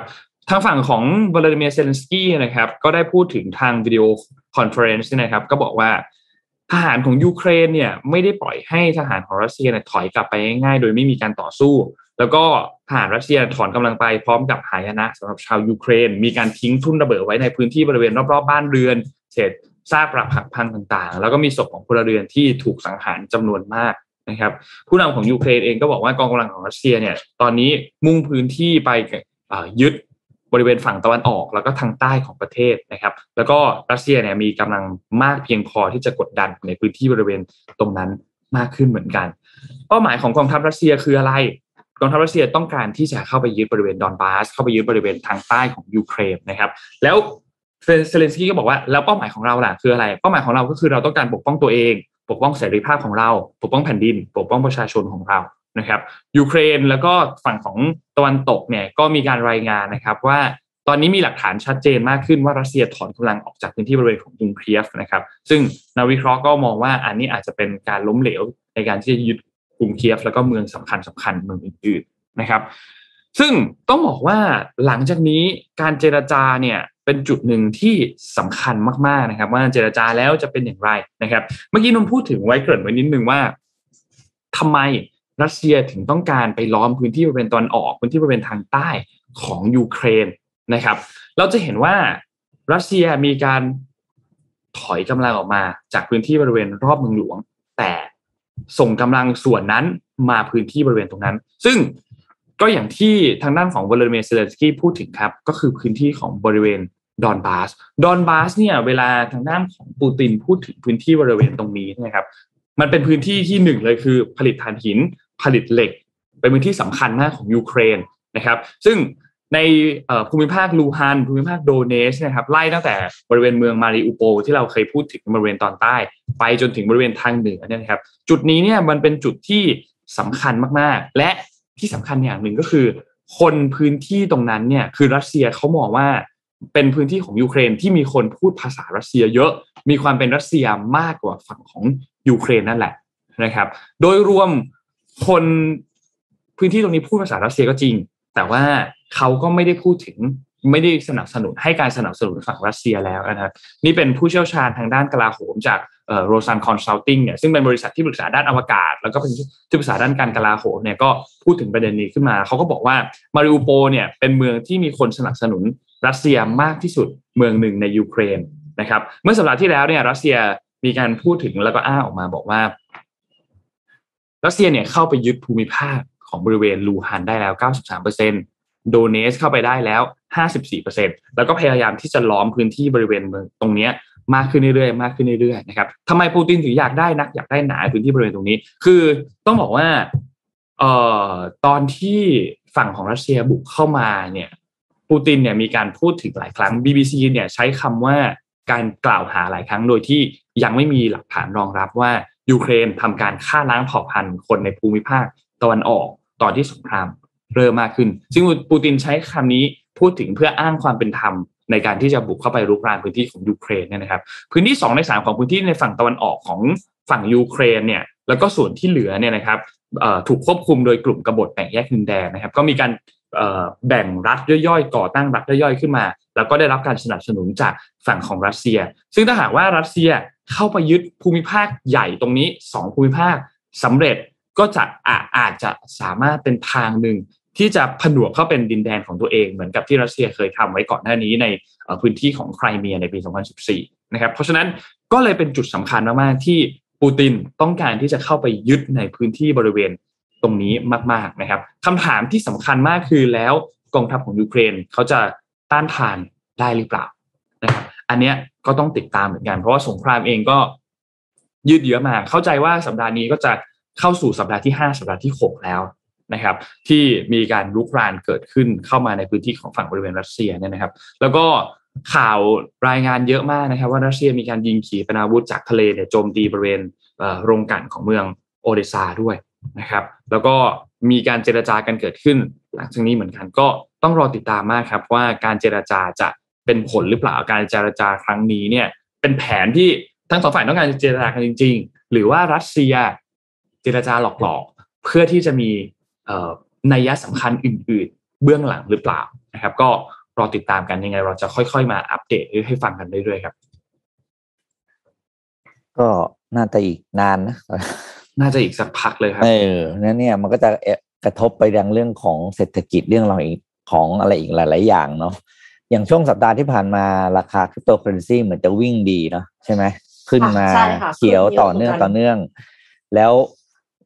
ทางฝั่งของวลาดิเมียร์เซเลนสกี้นะครับ ก็ได้พูดถึงทาง video conference นะครับ ก็บอกว่าทหารของยูเครนเนี่ยไม่ได้ปล่อยให้ทหารของรัสเซียเนี่ยถอยกลับไปง่ายๆ โดยไม่มีการต่อสู้ แล้วก็ทหารรัสเซียถอนกำลังไปพร้อมกับหายนะสำหรับชาวยูเครน มีการทิ้งทุ่นระเบิดไว้ในพื้นที่บริเวณรอบๆบ้านเรือนเศษซากปรักหักพังต่างๆ แล้วก็มีศพของพลเรือนที่ถูกสังหารจำนวนมากนะครับ ผู้นำของยูเครนเองก็บอกว่ากองกำลังของรัสเซียเนี่ยตอนนี้มุ่งพื้นที่ไปยึด บริเวณฝั่งตะวันออกแล้วก็ทางใต้ของประเทศนะครับ แล้วก็รัสเซียเนี่ยมีกำลังมากเพียงพอที่จะกดดันในพื้นที่บริเวณตรงนั้นมากขึ้นเหมือนกัน เป้าหมายของกองทัพรัสเซียคืออะไรกองทัพรัสเซียต้องการที่จะเข้าไปยึดบริเวณดอนบาสเข้าไปยึดบริเวณทางใต้ของยูเครนนะครับ แล้วเซเลนสกี้ก็บอกว่าแล้วเป้าหมายของเราล่ะคืออะไร เป้าหมายของเราก็คือเราต้องการปกป้องตัวเอง ปกป้องเสรีภาพของเรา ปกป้องแผ่นดิน ปกป้องประชาชนของเรา นะครับยูเครนแล้วก็ฝั่งของตะวันตกเนี่ยก็มีการรายงานนะครับว่าตอนนี้มีหลักฐานชัดเจนมากขึ้นว่ารัสเซียถอนกำลังออกจากพื้นที่บริเวณของกรุงเคียฟนะครับ ซึ่งนักวิเคราะห์ก็มองว่าอันนี้อาจจะเป็นการล้มเหลวในการที่จะยึดกรุงเคียฟแล้วก็เมืองสำคัญสำคัญเมืองอื่นๆนะครับ ซึ่งต้องบอกว่าหลังจากนี้การเจรจาเนี่ยเป็นจุดหนึ่งที่สำคัญมากๆนะครับ ว่าเจรจาแล้วจะเป็นอย่างไรนะครับ เมื่อกี้นนพูดถึงไว้เกริ่นไว้นิดนึงว่าทำไม รัสเซียถึงต้องการไปล้อมพื้นที่บริเวณตอนออกพื้นที่บริเวณทางใต้ของยูเครนนะครับ เราจะเห็นว่ารัสเซียมีการถอยกำลังออกมาจากพื้นที่บริเวณรอบเมืองหลวง แต่ส่งกำลังส่วนนั้นมาพื้นที่บริเวณตรงนั้น ซึ่งก็อย่างที่ทางด้านของวลาดิเมียร์เซเลนสกี้พูดถึงครับ ก็คือพื้นที่ของบริเวณดอนบาสดอนบาสเนี่ยเวลาทางด้านของปูตินพูดถึงพื้นที่บริเวณตรงนี้นะครับ มันเป็นพื้นที่ที่หนึ่งเลยคือผลิตถ่านหิน ผลิตเหล็ก เป็นพื้นที่สำคัญมากของยูเครนนะครับ ซึ่งในภูมิภาคลูฮันสก์ภูมิภาคโดเนตสก์นะครับไล่ตั้งแต่บริเวณเมืองมาริอูโปลที่เราเคยพูดถึงบริเวณตอนใต้ ไปจนถึงบริเวณทางเหนือเนี่ยนะครับ จุดนี้เนี่ยมันเป็นจุดที่สำคัญมากๆ และที่สำคัญอย่างหนึ่งก็คือ คนพื้นที่ตรงนั้นเนี่ยคือรัสเซียเขามองว่าเป็นพื้นที่ของยูเครนที่มีคนพูดภาษารัสเซียเยอะ มีความเป็นรัสเซียมากกว่าฝั่งของยูเครนนั่นแหละนะครับ โดยรวม คนพื้นที่ตรงนี้พูดภาษารัสเซียก็จริง แต่ว่าเขาก็ไม่ได้พูดถึงไม่ได้สนับสนุนให้การสนับสนุนฝั่งรัสเซียแล้วนะครับนี่เป็นผู้เชี่ยวชาญทางด้านกลาโหมจาก Rochan Consulting เนี่ยซึ่งเป็นบริษัทที่ปรึกษาด้านอวกาศ แล้วก็เป็นที่ปรึกษาด้านการกลาโหมเนี่ยก็พูดถึงประเด็นนี้ขึ้นมาเขาก็บอกว่ามาริอูโปลเนี่ยเป็นเมืองที่มีคนสนับสนุนรัสเซียมากที่สุดเมืองหนึ่งในยูเครนนะครับเมื่อสัปดาห์ที่แล้วเนี่ยรัสเซียมีการพูดถึงแล้วก็อ่าออกมาบอกว่า รัสเซียเนี่ยเข้าไปยึดภูมิภาคของบริเวณลูฮันสก์ได้แล้ว 93%โดเนตสก์เข้าไปได้แล้ว 54%แล้วก็พยายามที่จะล้อมพื้นที่บริเวณเมืองตรงนี้มากขึ้นเรื่อยๆมากขึ้นเรื่อยๆนะครับทำไมปูตินถึงอยากได้นักอยากได้หนาพื้นที่บริเวณตรงนี้ คือต้องบอกว่าเอ่อตอนที่ฝั่งของรัสเซียบุกเข้ามาเนี่ยปูตินเนี่ยมีการพูดถึงหลายครั้ง BBC เนี่ยใช้คำว่าการกล่าวหาหลายครั้งโดยที่ยังไม่มีหลักฐานรองรับว่า ยูเครนทำการฆ่าล้างเผ่าพันธุ์คนในภูมิภาคตะวันออกตอนที่สงครามเริ่มมากขึ้น ซึ่งปูตินใช้คำนี้พูดถึงเพื่ออ้างความเป็นธรรมในการที่จะบุกเข้าไปรุกรานพื้นที่ของยูเครนเนี่ยนะครับ พื้นที่ 2 ใน 3 ของพื้นที่ในฝั่งตะวันออกของฝั่งยูเครนเนี่ยแล้วก็ส่วนที่เหลือเนี่ยนะครับถูกควบคุมโดยกลุ่มกบฏแบ่งแยกดินแดนนะครับ ก็มีการแบ่งรัฐย่อยๆ ก่อตั้งรัฐย่อยๆขึ้นมา แล้วก็ได้รับการสนับสนุนจากฝั่งของรัสเซีย ซึ่งถ้าหากว่ารัสเซีย เข้าไปยึดภูมิภาคใหญ่ตรงนี้ 2 ภูมิภาคสำเร็จก็จะอาจจะสามารถเป็นทางหนึ่งที่จะผนวกเข้าเป็นดินแดนของตัวเองเหมือนกับที่รัสเซียเคยทำไว้ก่อนหน้านี้ในพื้นที่ของไครเมียในปี 2014 นะครับ เพราะฉะนั้นก็เลยเป็นจุดสำคัญมากๆที่ปูตินต้องการที่จะเข้าไปยึดในพื้นที่บริเวณตรงนี้มากๆนะครับคำถามที่สำคัญมากคือแล้วกองทัพของยูเครนเขาจะต้านทานได้หรือเปล่านะครับอันเนี้ย ก็ต้องติดตามเหมือนกัน เพราะว่าสงครามเองก็ยืดเยื้อมา เข้าใจว่าสัปดาห์นี้ก็จะเข้าสู่สัปดาห์ที่ 5 สัปดาห์ที่ 6 แล้วนะครับ ที่มีการลุกรานเกิดขึ้นเข้ามาในพื้นที่ของฝั่งบริเวณรัสเซียเนี่ยนะครับ แล้วก็ข่าวรายงานเยอะมากนะครับ ว่ารัสเซียมีการยิงขีปนาวุธจากทะเลเนี่ยโจมตีบริเวณโรงกั่นของเมืองโอเดซาด้วยนะครับ แล้วก็มีการเจรจากันเกิดขึ้น หลังจากนี้เหมือนกันก็ต้องรอติดตามมากครับว่าการเจรจาจะ เป็นผลหรือเปล่าการเจรจาครั้งนี้เนี่ย เป็นแผนที่ทั้งสองฝ่ายต้องการเจรจากันจริง ๆ หรือว่ารัสเซียเจรจาหลอกๆ เพื่อที่จะมีนัยยะสำคัญอื่น ๆ เบื้องหลังหรือเปล่านะครับ ก็รอติดตามกันยังไง เราจะค่อยๆ มาอัปเดตให้ฟังกันเรื่อยๆครับ ก็น่าจะอีกนานนะน่าจะอีกสักพักเลยครับ เออนั่นเนี่ยมันก็จะกระทบไปยังเรื่องของเศรษฐกิจเรื่องเราอีกของอะไรอีกหลาย ๆ อย่างเนาะ อย่างช่วงสัปดาห์ที่ผ่านมาราคาคริปโตเคอเรนซีเหมือนจะวิ่งดีเนาะใช่ไหมขึ้นมาเขียวต่อเนื่องต่อเนื่อง แล้ว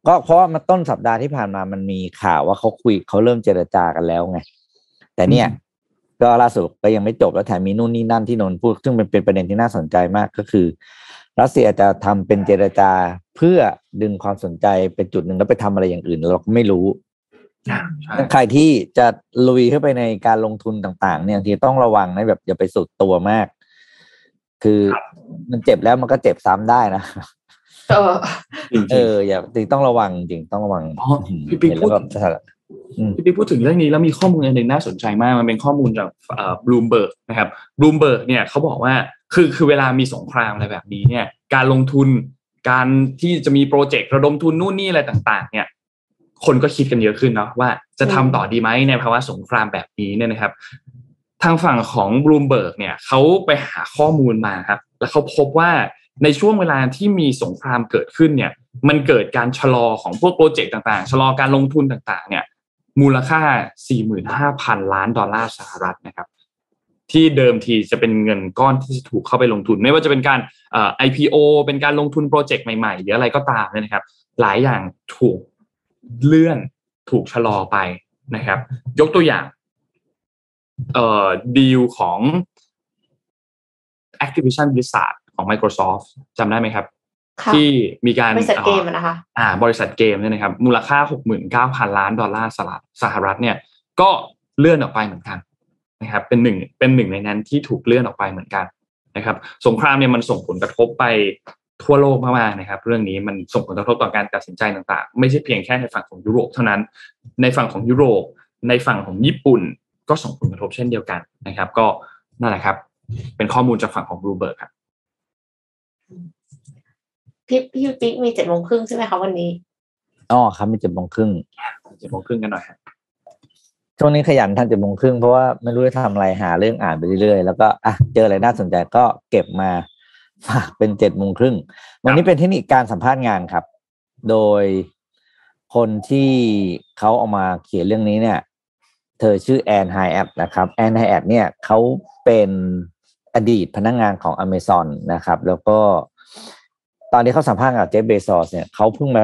ก็เพราะว่ามาต้นสัปดาห์ที่ผ่านมามันมีข่าวว่าเขาคุยเขาเริ่มเจรจากันแล้วไง แต่เนี่ย ก็ล่าสุดก็ยังไม่จบแล้วแถมมีนู่นนี่นั่นที่นนพูด ซึ่งเป็นเป็นประเด็นที่น่าสนใจมากก็คือ รัสเซียจะทำเป็นเจรจาเพื่อดึงความสนใจเป็นจุดหนึ่งแล้วไปทำอะไรอย่างอื่น เราก็ไม่รู้ ใครที่จะลุยเข้าไปในการลงทุนต่างๆ เนี่ยที่ต้องระวังนะแบบอย่าไปสุดตัวมาก คือมันเจ็บแล้วมันก็เจ็บซ้ำได้นะเออเออ อย่าต้องระวังจริงต้องระวังพี่ปิ๊กพูดพี่ปิ๊กพูดถึงเรื่องนี้แล้วมีข้อมูลอันหนึ่งน่าสนใจมาก มันเป็นข้อมูลจากบลูมเบิร์กนะครับบลูมเบิร์กเนี่ยเขาบอกว่าคือคือเวลามีสงครามอะไรแบบนี้เนี่ย การลงทุนการที่จะมีโปรเจกต์ระดมทุนนู่นนี่อะไรต่าง ๆ เนี่ย คนก็คิดกันเยอะขึ้นเนาะว่าจะทำต่อดีไหมในภาวะสงครามแบบนี้เนี่ยนะครับ ทางฝั่งของบลูมเบิร์กเนี่ยเขาไปหาข้อมูลมาครับ แล้วเขาพบว่าในช่วงเวลาที่มีสงครามเกิดขึ้นเนี่ย มันเกิดการชะลอของพวกโปรเจกต์ต่างๆ ชะลอการลงทุนต่างๆ เนี่ย มูลค่า 45,000 ล้านดอลลาร์สหรัฐนะครับ ที่เดิมทีจะเป็นเงินก้อนที่จะถูกเข้าไปลงทุน ไม่ว่าจะเป็นการเอ่อ IPO เป็นการลงทุนโปรเจกต์ใหม่ๆ หรืออะไรก็ตามเนี่ยนะครับ หลายอย่างถูก เลื่อนถูกชะลอไปนะครับ ยกตัวอย่างเอ่อดีลของ Activision Blizzard ของ Microsoft จำได้ไหมครับค่ะที่มีการบริษัทเกมอะนะคะอ่า บริษัทเกมเนี่ยนะครับ มูลค่า69,000ล้านดอลลาร์สหรัฐสหรัฐเนี่ย ก็เลื่อนออกไปเหมือนกันนะครับ เป็นหนึ่งเป็นหนึ่งในนั้นที่ถูกเลื่อนออกไปเหมือนกันนะครับ สงครามเนี่ยมันส่งผลกระทบไป ทั่วโลกมากๆนะครับ เรื่องนี้มันส่งผลกระทบต่อการตัดสินใจต่างๆ ไม่ใช่เพียงแค่ในฝั่งของยุโรปเท่านั้น ในฝั่งของยุโรป ในฝั่งของญี่ปุ่น ก็ส่งผลกระทบเช่นเดียวกันนะครับ ก็นั่นแหละครับ เป็นข้อมูลจากฝั่งของบลูเบิร์กครับพี่พี่ปิ๊กมีเจ็ดโมงครึ่งใช่ไหมคะวันนี้อ๋อครับมีเจ็ดโมงครึ่งเจ็ดโมงครึ่งกันหน่อยครับช่วงนี้ขยันทำเจ็ดโมงครึ่งเพราะว่าไม่รู้จะทำอะไรหาเรื่องอ่านไปเรื่อยๆ แล้วก็อะเจออะไรน่าสนใจก็เก็บมา ฝากเป็นเจ็ดโมงครึ่งวันนี้เป็นเทคนิคการสัมภาษณ์งานครับ โดยคนที่เขาเอามาเขียนเรื่องนี้เนี่ย เธอชื่อ Ann Hiatt นะครับ Ann Hiatt เนี่ยเขาเป็นอดีตพนักงานของ Amazon นะครับ แล้วก็ตอนที่เขาสัมภาษณ์กับ Jeff Bezos เนี่ยเขาเพิ่งมา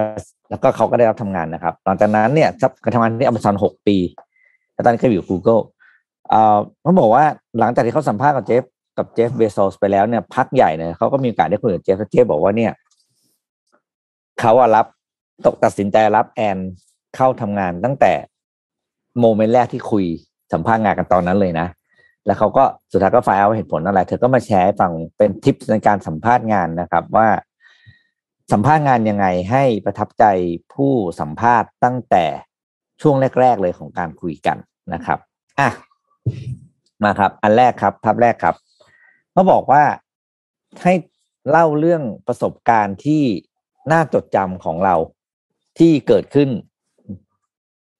แล้วก็เขาก็ได้รับทำงานนะครับ หลังจากนั้นเนี่ยการทำงานที่ Amazon หกปี แล้วตอนนี้ก็อยู่ Google เอ่อเขาบอกว่าหลังจากที่เขาสัมภาษณ์กับ Jeff กับ Jeff Bezos ไปแล้วเนี่ยพักใหญ่เนี่ยเขาก็มีโอกาสได้คุยกับ Jeff แล้ว Jeff บอกว่าเนี่ยเขาอะรับตกตัดสินใจรับแอนเข้าทำงานตั้งแต่โมเมนต์แรกที่คุยสัมภาษณ์งานกันตอนนั้นเลยนะ แล้วเขาก็สุดท้ายก็ไฟล์เอาเหตุผลอะไร เธอก็มาแชร์ให้ฟังเป็นทิปในการสัมภาษณ์งานนะครับ ว่าสัมภาษณ์งานยังไงให้ประทับใจผู้สัมภาษณ์ตั้งแต่ช่วงแรก ๆ เลยของการคุยกันนะครับอะมาครับ อันแรกครับภาพแรกครับ เขาบอกว่าให้เล่าเรื่องประสบการณ์ที่น่าจดจำของเราที่เกิดขึ้น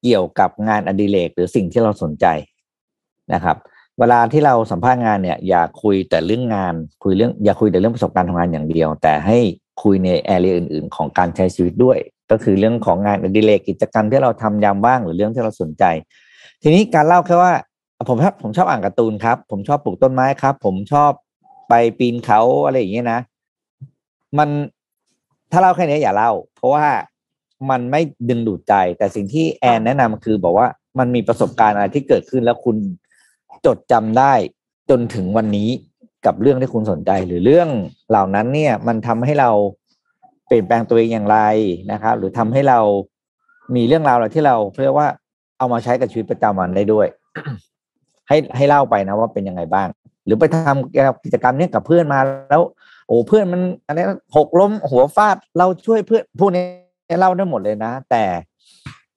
เกี่ยวกับงานอดิเรกหรือสิ่งที่เราสนใจนะครับ เวลาที่เราสัมภาษณ์งานเนี่ย อย่าคุยแต่เรื่องงานคุยเรื่องอย่าคุยแต่เรื่องประสบการณ์ทำงานอย่างเดียว แต่ให้คุยในแอเรียอื่น ๆ ของการใช้ชีวิตด้วย ก็คือเรื่องของงานอดิเรกกิจกรรมที่เราทำยามว่างหรือเรื่องที่เราสนใจ ทีนี้การเล่าแค่ว่า ผมชอบผมชอบอ่านการ์ตูนครับ ผมชอบปลูกต้นไม้ครับ ผมชอบไปปีนเขาอะไรอย่างเงี้ยนะ มันถ้าเล่าแค่นี้อย่าเล่า เพราะว่ามันไม่ดึงดูดใจ แต่สิ่งที่แอนแนะนำคือบอกว่ามันมีประสบการณ์อะไรที่เกิดขึ้นแล้วคุณจดจำได้จนถึงวันนี้กับเรื่องที่คุณสนใจ หรือเรื่องเหล่านั้นเนี่ย มันทำให้เราเปลี่ยนแปลงตัวเองอย่างไรนะครับ หรือทำให้เรามีเรื่องราวอะไรที่เราเรียกว่าเอามาใช้กับชีวิตประจำวันได้ด้วย ให้ให้เล่าไปนะว่าเป็นยังไงบ้าง หรือไปทำกิจกรรมเนี้ยกับเพื่อนมาแล้ว โอ้เพื่อนมันอะไรหกล้มหัวฟาดเราช่วยเพื่อนพวกนี้เล่าได้หมดเลยนะ แต่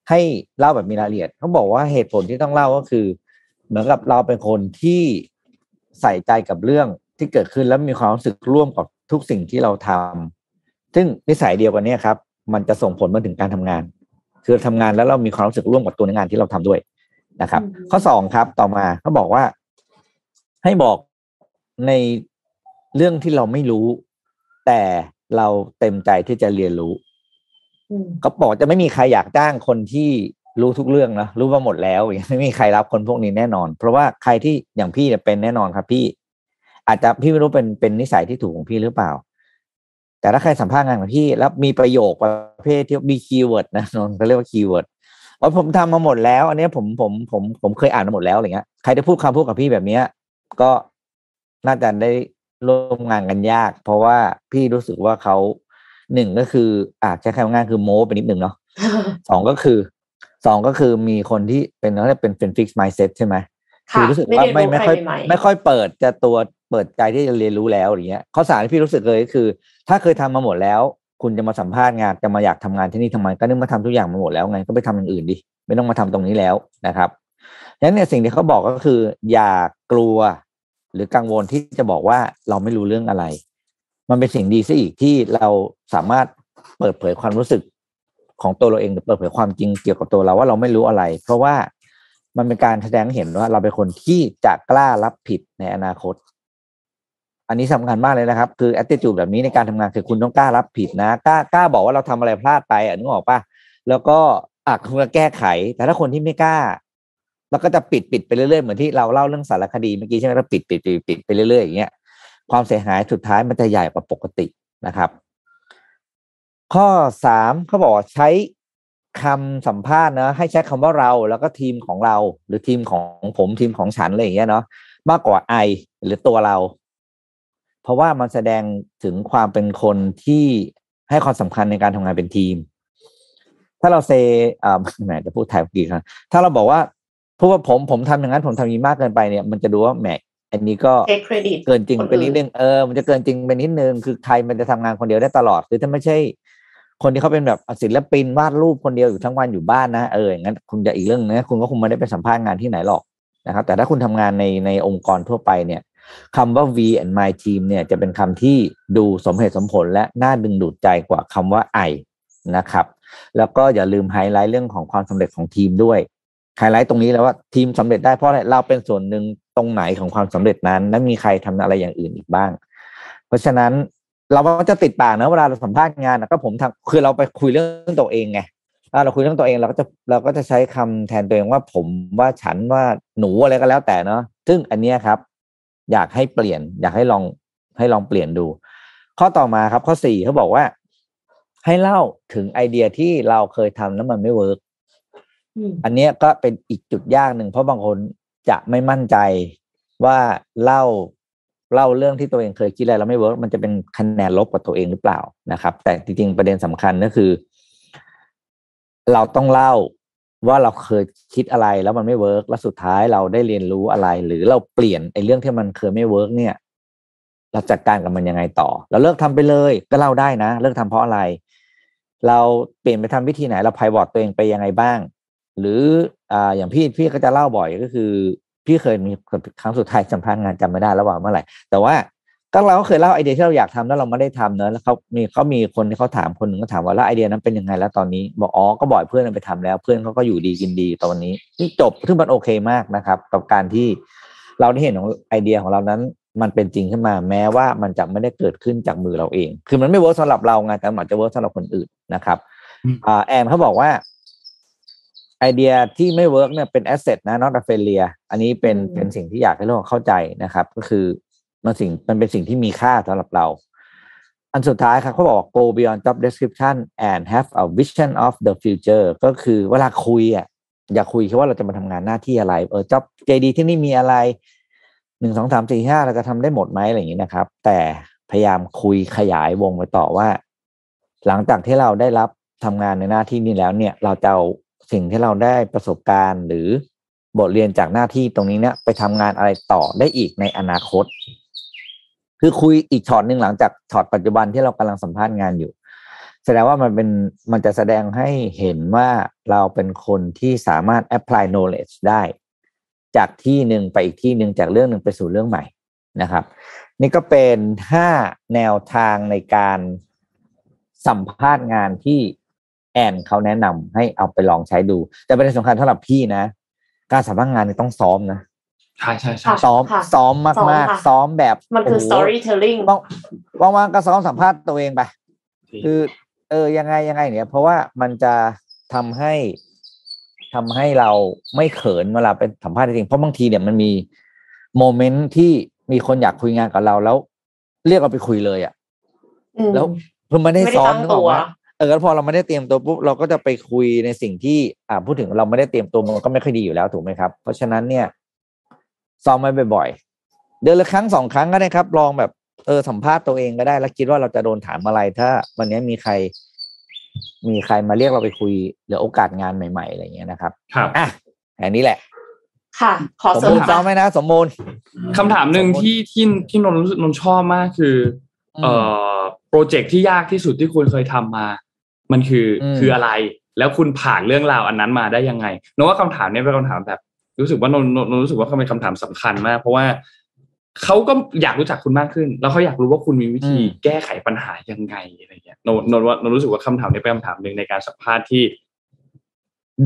ให้เล่าแบบมีรายละเอียดเขาบอกว่าเหตุผลที่ต้องเล่าก็คือ เหมือนกับเราเป็นคนที่ใส่ใจกับเรื่องที่เกิดขึ้นแล้วมีความรู้สึกร่วมกับทุกสิ่งที่เราทำซึ่งนิสัยเดียวกันเนี้ครับ มันจะส่งผลมาถึงการทำงาน คือทำงานแล้วเรามีความรู้สึกร่วมกับตัวงานที่เราทำด้วย นะครับอืมข้อสองครับต่อมาเขาบอกว่า ให้บอกในเรื่องที่เราไม่รู้ แต่เราเต็มใจที่จะเรียนรู้อืมก็บอกจะไม่มีใครอยากจ้างคนที่รู้ทุกเรื่องนะรู้มาหมดแล้วอย่างไม่มีใครรับคนพวกนี้แน่นอน เพราะว่าใครที่อย่างพี่เนี่ยเป็นแน่นอนครับ พี่ อาจจะพี่ไม่รู้เป็นเป็นนิสัยที่ถูกของพี่หรือเปล่า แต่ถ้าใครสัมภาษณ์งานของพี่แล้วมีประโยคประเภทที่มี keyword นะนนท์เขาเรียกว่า keyword ว่าผมทำมาหมดแล้ว อันเนี้ยผมผมผมผมเคยอ่านมาหมดแล้วอะไรเงี้ยใครได้พูดคำพูดกับพี่แบบเนี้ย ก็น่าจะได้ร่วมงานกันยาก เพราะว่าพี่รู้สึกว่าเขาหนึ่งก็คืออาจจะใช้คำง่ายคือโม้ไปนิดหนึ่งเนาะสองก็คือสองก็คือมีคนที่เป็นเขาเรียกเป็นเป็น fixed mindset ใช่ไหมค่ะรู้สึกว่าไม่ไม่ไม่เรียนรู้ค่อยใครใหม่ๆไม่ค่อยเปิดจะตัวเปิดใจที่จะเรียนรู้แล้วอย่างเงี้ยข้อสามที่พี่รู้สึกเลยก็คือ ถ้าเคยทำมาหมดแล้ว คุณจะมาสัมภาษณ์งานจะมาอยากทำงานที่นี่ทำไมก็นึกมาทำทุกอย่างมาหมดแล้วไงก็ไปทำอย่างอื่นดิไม่ต้องมาทำตรงนี้แล้วนะครับนั้นเนี่ยสิ่งที่เขาบอกก็คือ อย่ากลัว หรือกังวลที่จะบอกว่าเราไม่รู้เรื่องอะไร มันเป็นสิ่งดีซะอีกที่เราสามารถเปิดเผยความรู้สึกของตัวเราเองหรือเปิดเผยความจริงเกี่ยวกับตัวเราว่าเราไม่รู้อะไร เพราะว่ามันเป็นการแสดงเห็นว่าเราเป็นคนที่จะกล้ารับผิดในอนาคต อันนี้สำคัญมากเลยนะครับ คือ attitude แบบนี้ในการทำงานคือคุณต้องกล้ารับผิดนะกล้ากล้าบอกว่าเราทำอะไรพลาดไปอะนึกออกปะแล้วก็อะคุณจะแก้ไข แต่ถ้าคนที่ไม่กล้าเราก็จะปิดปิดไปเรื่อยๆเหมือนที่เราเล่าเรื่องสารคดีเมื่อกี้ใช่ไหมเราปิดปิดปิดปิดไปเรื่อยๆอย่างเงี้ยความเสียหายสุดท้ายมันจะใหญ่กว่าปกตินะครับ ข้อสามเขาบอกใช้คำสัมภาษณ์นะให้ใช้คำว่าเราแล้วก็ทีมของเรา หรือทีมของผมทีมของฉันอะไรอย่างเงี้ยเนาะมากกว่าไอหรือตัวเรา เพราะว่ามันแสดงถึงความเป็นคนที่ให้ความสำคัญในการทำงานเป็นทีม ถ้าเราเซอ่าแหมจะพูดไทยกี่ครั้งถ้าเราบอกว่าเพราะว่าผมผมทำอย่างนั้นผมทำอย่างนี้มากเกินไปเนี่ย มันจะดูว่าแหมอันนี้ก็เทคเครดิตเกินจริงไปนิดนึงเออมันจะเกินจริงไปนิดนึงคือใครมันจะทำงานคนเดียวได้ตลอดคือถ้าไม่ใช่ คนที่เขาเป็นแบบศิลปินวาดรูปคนเดียวอยู่ทั้งวันอยู่บ้านนะเอออย่างนั้นคุณจะอีกเรื่องนะคุณก็คงไม่ได้ไปสัมภาษณ์งานที่ไหนหรอกนะครับแต่ถ้าคุณทำงานในในองค์กรทั่วไปเนี่ย คำว่า V and my team เนี่ยจะเป็นคำที่ดูสมเหตุสมผลและน่าดึงดูดใจกว่าคำว่า I นะครับ แล้วก็อย่าลืมไฮไลท์เรื่องของความสำเร็จของทีมด้วยไฮไลท์ตรงนี้แล้วว่าทีมสำเร็จได้เพราะอะไรเราเป็นส่วนหนึ่งตรงไหนของความสำเร็จนั้น และมีใครทำอะไรอย่างอื่นอีกบ้าง เพราะฉะนั้นเราก็จะติดปากนะเวลาเราสัมภาษณ์งานนะก็ผมทำคือเราไปคุยเรื่องตัวเองไงเราคุยเรื่องตัวเองเราก็จะเราก็จะใช้คำแทนตัวเองว่าผมว่าฉันว่าหนูอะไรก็แล้วแต่เนาะซึ่งอันเนี้ยครับ อยากให้เปลี่ยน อยากให้ลองให้ลองเปลี่ยนดู ข้อต่อมาครับข้อสี่เขาบอกว่า ให้เล่าถึงไอเดียที่เราเคยทำแล้วมันไม่เวิร์กอืมอันเนี้ยก็เป็นอีกจุดยากหนึ่งเพราะบางคนจะไม่มั่นใจว่าเล่าเล่าเรื่องที่ตัวเองเคยคิดอะไรแล้วไม่ work มันจะเป็นคะแนนลบกับตัวเองหรือเปล่านะครับ แต่จริงๆประเด็นสำคัญก็คือ เราต้องเล่า ว่าเราเคยคิดอะไรแล้วมันไม่ work แล้วสุดท้ายเราได้เรียนรู้อะไร หรือเราเปลี่ยนไอ้เรื่องที่มันเคยไม่ work เนี่ย เราจัดการกับมันยังไงต่อ เราเลิกทำไปเลยก็เล่าได้นะ เลิกทำเพราะอะไร เราเปลี่ยนไปทำวิธีไหน เรา pivot ตัวเองไปยังไงบ้าง หรืออ่าอย่างพี่พี่ก็จะเล่าบ่อยก็คือ พี่เคยมีครั้งสุดท้ายสัมภาษณ์งานจำไม่ได้แล้วว่าเมื่อไหร่แต่ว่า ก็เราก็เคยเล่าไอเดียที่เราอยากทำแล้วเราไม่ได้ทำเนอะแล้วเขามีเขามีคนที่เขาถามคนหนึ่งก็ถามว่าแล้วไอเดียนั้นเป็นยังไงแล้วตอนนี้บอกอ๋อก็ปล่อยเพื่อนไปทำแล้ว เพื่อนเขาก็อยู่ดีกินดีตอนนี้นี่จบซึ่งมันโอเคมากนะครับ กับการที่เราได้เห็นของไอเดียของเรานั้น มันเป็นจริงขึ้นมา แม้ว่ามันจะไม่ได้เกิดขึ้นจากมือเราเอง คือมันไม่ work สำหรับเราไงแต่มันอาจจะ work สำหรับคนอื่นนะครับอืมอ่า Ann เขาบอกว่าไอเดียที่ไม่ work เนี่ยเป็น asset นะ not a failure อันนี้เป็นอืมเป็นสิ่งที่อยากให้เราเข้าใจนะครับ ก็คือ มันสิ่งมันเป็นสิ่งที่มีค่าสำหรับเรา อันสุดท้ายครับเขาบอก go beyond job description and have a vision of the future ก็คือเวลาคุยอะอย่าคุยแค่ว่าเราจะมาทำงานหน้าที่อะไร เออ job JD ที่นี่มีอะไรหนึ่งสองสามสี่ห้าเราจะทำได้หมดไหมอะไรอย่างนี้นะครับ แต่พยายามคุยขยายวงไปต่อว่า หลังจากที่เราได้รับทำงานในหน้าที่นี้แล้วเนี่ย เราจะเอาสิ่งที่เราได้ประสบการณ์หรือบทเรียนจากหน้าที่ตรงนี้เนี่ยไปทำงานอะไรต่อได้อีกในอนาคต คือคุยอีกช็อตหนึ่งหลังจากช็อตปัจจุบันที่เรากำลังสัมภาษณ์งานอยู่ แสดงว่ามันเป็นมันจะแสดงให้เห็นว่าเราเป็นคนที่สามารถ apply knowledge ได้ จากที่หนึ่งไปอีกที่หนึ่งจากเรื่องหนึ่งไปสู่เรื่องใหม่นะครับ นี่ก็เป็นห้าแนวทางในการสัมภาษณ์งานที่แอนเขาแนะนำให้เอาไปลองใช้ดู แต่ประเด็นสำคัญสำหรับพี่นะ การสัมภาษณ์งานต้องซ้อมนะ ใช่ใช่ใช่ค่ะซ้อมค่ะซ้อมมากซ้อมมากค่ะซ้อมแบบมันคือโโห storytelling ว่างว่างๆก็ซ้อมสัมภาษณ์ตัวเองไปคือ เออยังไงยังไงเนี่ยเพราะว่ามันจะทำให้ทำให้เราไม่เขินเวลาเป็นสัมภาษณ์จริงๆเพราะบางทีเนี่ยมันมีโมเมนต์ที่มีคนอยากคุยงานกับเราแล้ว เรียกเราไปคุยเลยอะ่ะอืมแล้วคือไม่ได้ไม่ได้ซ้อมตั้งนึกออกไหมตัวเออแล้วพอเราไม่ได้เตรียมตัวปุ๊บเราก็จะไปคุยในสิ่งที่ อ่าพูดถึงเราไม่ได้เตรียมตัวมันก็ไม่ค่อยดีอยู่แล้วถูกไหมครับ เพราะฉะนั้นเนี่ย ซ้อมไว้บ่อยๆ เดือนละครั้งสองครั้งก็ได้ครับ ลองแบบเออสัมภาษณ์ตัวเองก็ได้ แล้วคิดว่าเราจะโดนถามอะไร ถ้า วันนี้มีใคร มีใครมาเรียกเราไปคุยหรือโอกาสงานใหม่ๆอะไรอย่างเงี้ยนะครับ ครับอะอันนี้แหละ ค่ะ ขอสมเสริบูมรณ์ซ้อมไหมนะสมบูรณ์คำถามหนึ่งที่ที่ที่นนท์รู้สึกนนท์ชอบมากคืออมเอ่อโปรเจกต์ที่ยากที่สุดที่คุณเคยทำมา มันคืออมคืออะไรแล้วคุณผ่านเรื่องราวอันนั้นมาได้ยังไงนนท์ว่าคำถามเนี้เป็นคำถามแบบ รู้สึกว่านนท์นนท์นนท์รู้สึกว่าเขาเป็นคำถามสำคัญมาก เพราะว่าเขาก็อยากรู้จักคุณมากขึ้น แล้วเขาอยากรู้ว่าคุณมีวิธีอืมแก้ไขปัญหายังไงอะไรเงี้ยโนโนว่าโนรู้สึกว่าคำถามนี้เป็นคำถามหนึ่งในการสัมภาษณ์ที่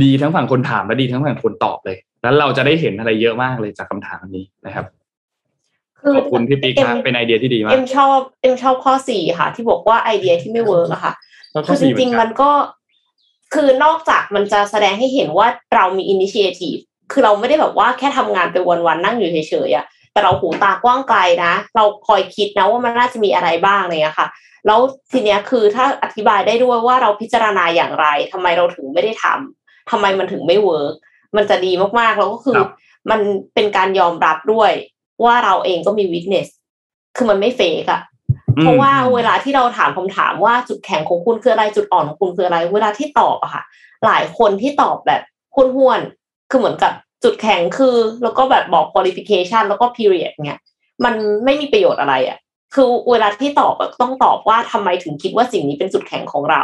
ดีทั้งฝั่งคนถามและดีทั้งฝั่งคนตอบเลย แล้วเราจะได้เห็นอะไรเยอะมากเลยจากคำถามนี้นะครับคือขอบคุณพี่ปิ๊กครับเป็นไอเดียที่ดีมากเอ็มชอบเอ็มชอบข้อสี่ค่ะ ที่บอกว่าไอเดียที่ไม่ work อะค่ะแล้วก็คือสี่เหมืริงๆมันก็คือนอกจากมันจะแสดงให้เห็นว่าเรามี initiative คือเราไม่ได้แบบว่าแค่ทำงานไปวันๆนั่งอยู่เฉยๆอะแต่เราหูตากว้างไกลนะ เราคอยคิดนะว่ามันน่าจะมีอะไรบ้างอะไรเลยค่ะ แล้วทีเนี้ยคือถ้าอธิบายได้ด้วยว่าเราพิจารณาอย่างไรทำไมเราถึงไม่ได้ทำทำไมมันถึงไม่ work มันจะดีมากๆ แล้วก็คือครับมันเป็นการยอมรับด้วย ว่าเราเองก็มี weakness คือมันไม่ fake อะเพราะว่าเวลาที่เราถามคำถามว่าจุดแข็งของคุณคืออะไรจุดอ่อนของคุณคืออะไร เวลาที่ตอบอะค่ะ หลายคนที่ตอบแบบห้วนๆ คือเหมือนกับจุดแข็งคือ แล้วก็แบบบอก qualification แล้วก็ period เนี่ยมันไม่มีประโยชน์อะไรอะคือเวลาที่ตอบต้องตอบว่าทำไมถึงคิดว่าสิ่งนี้เป็นจุดแข็งของเรา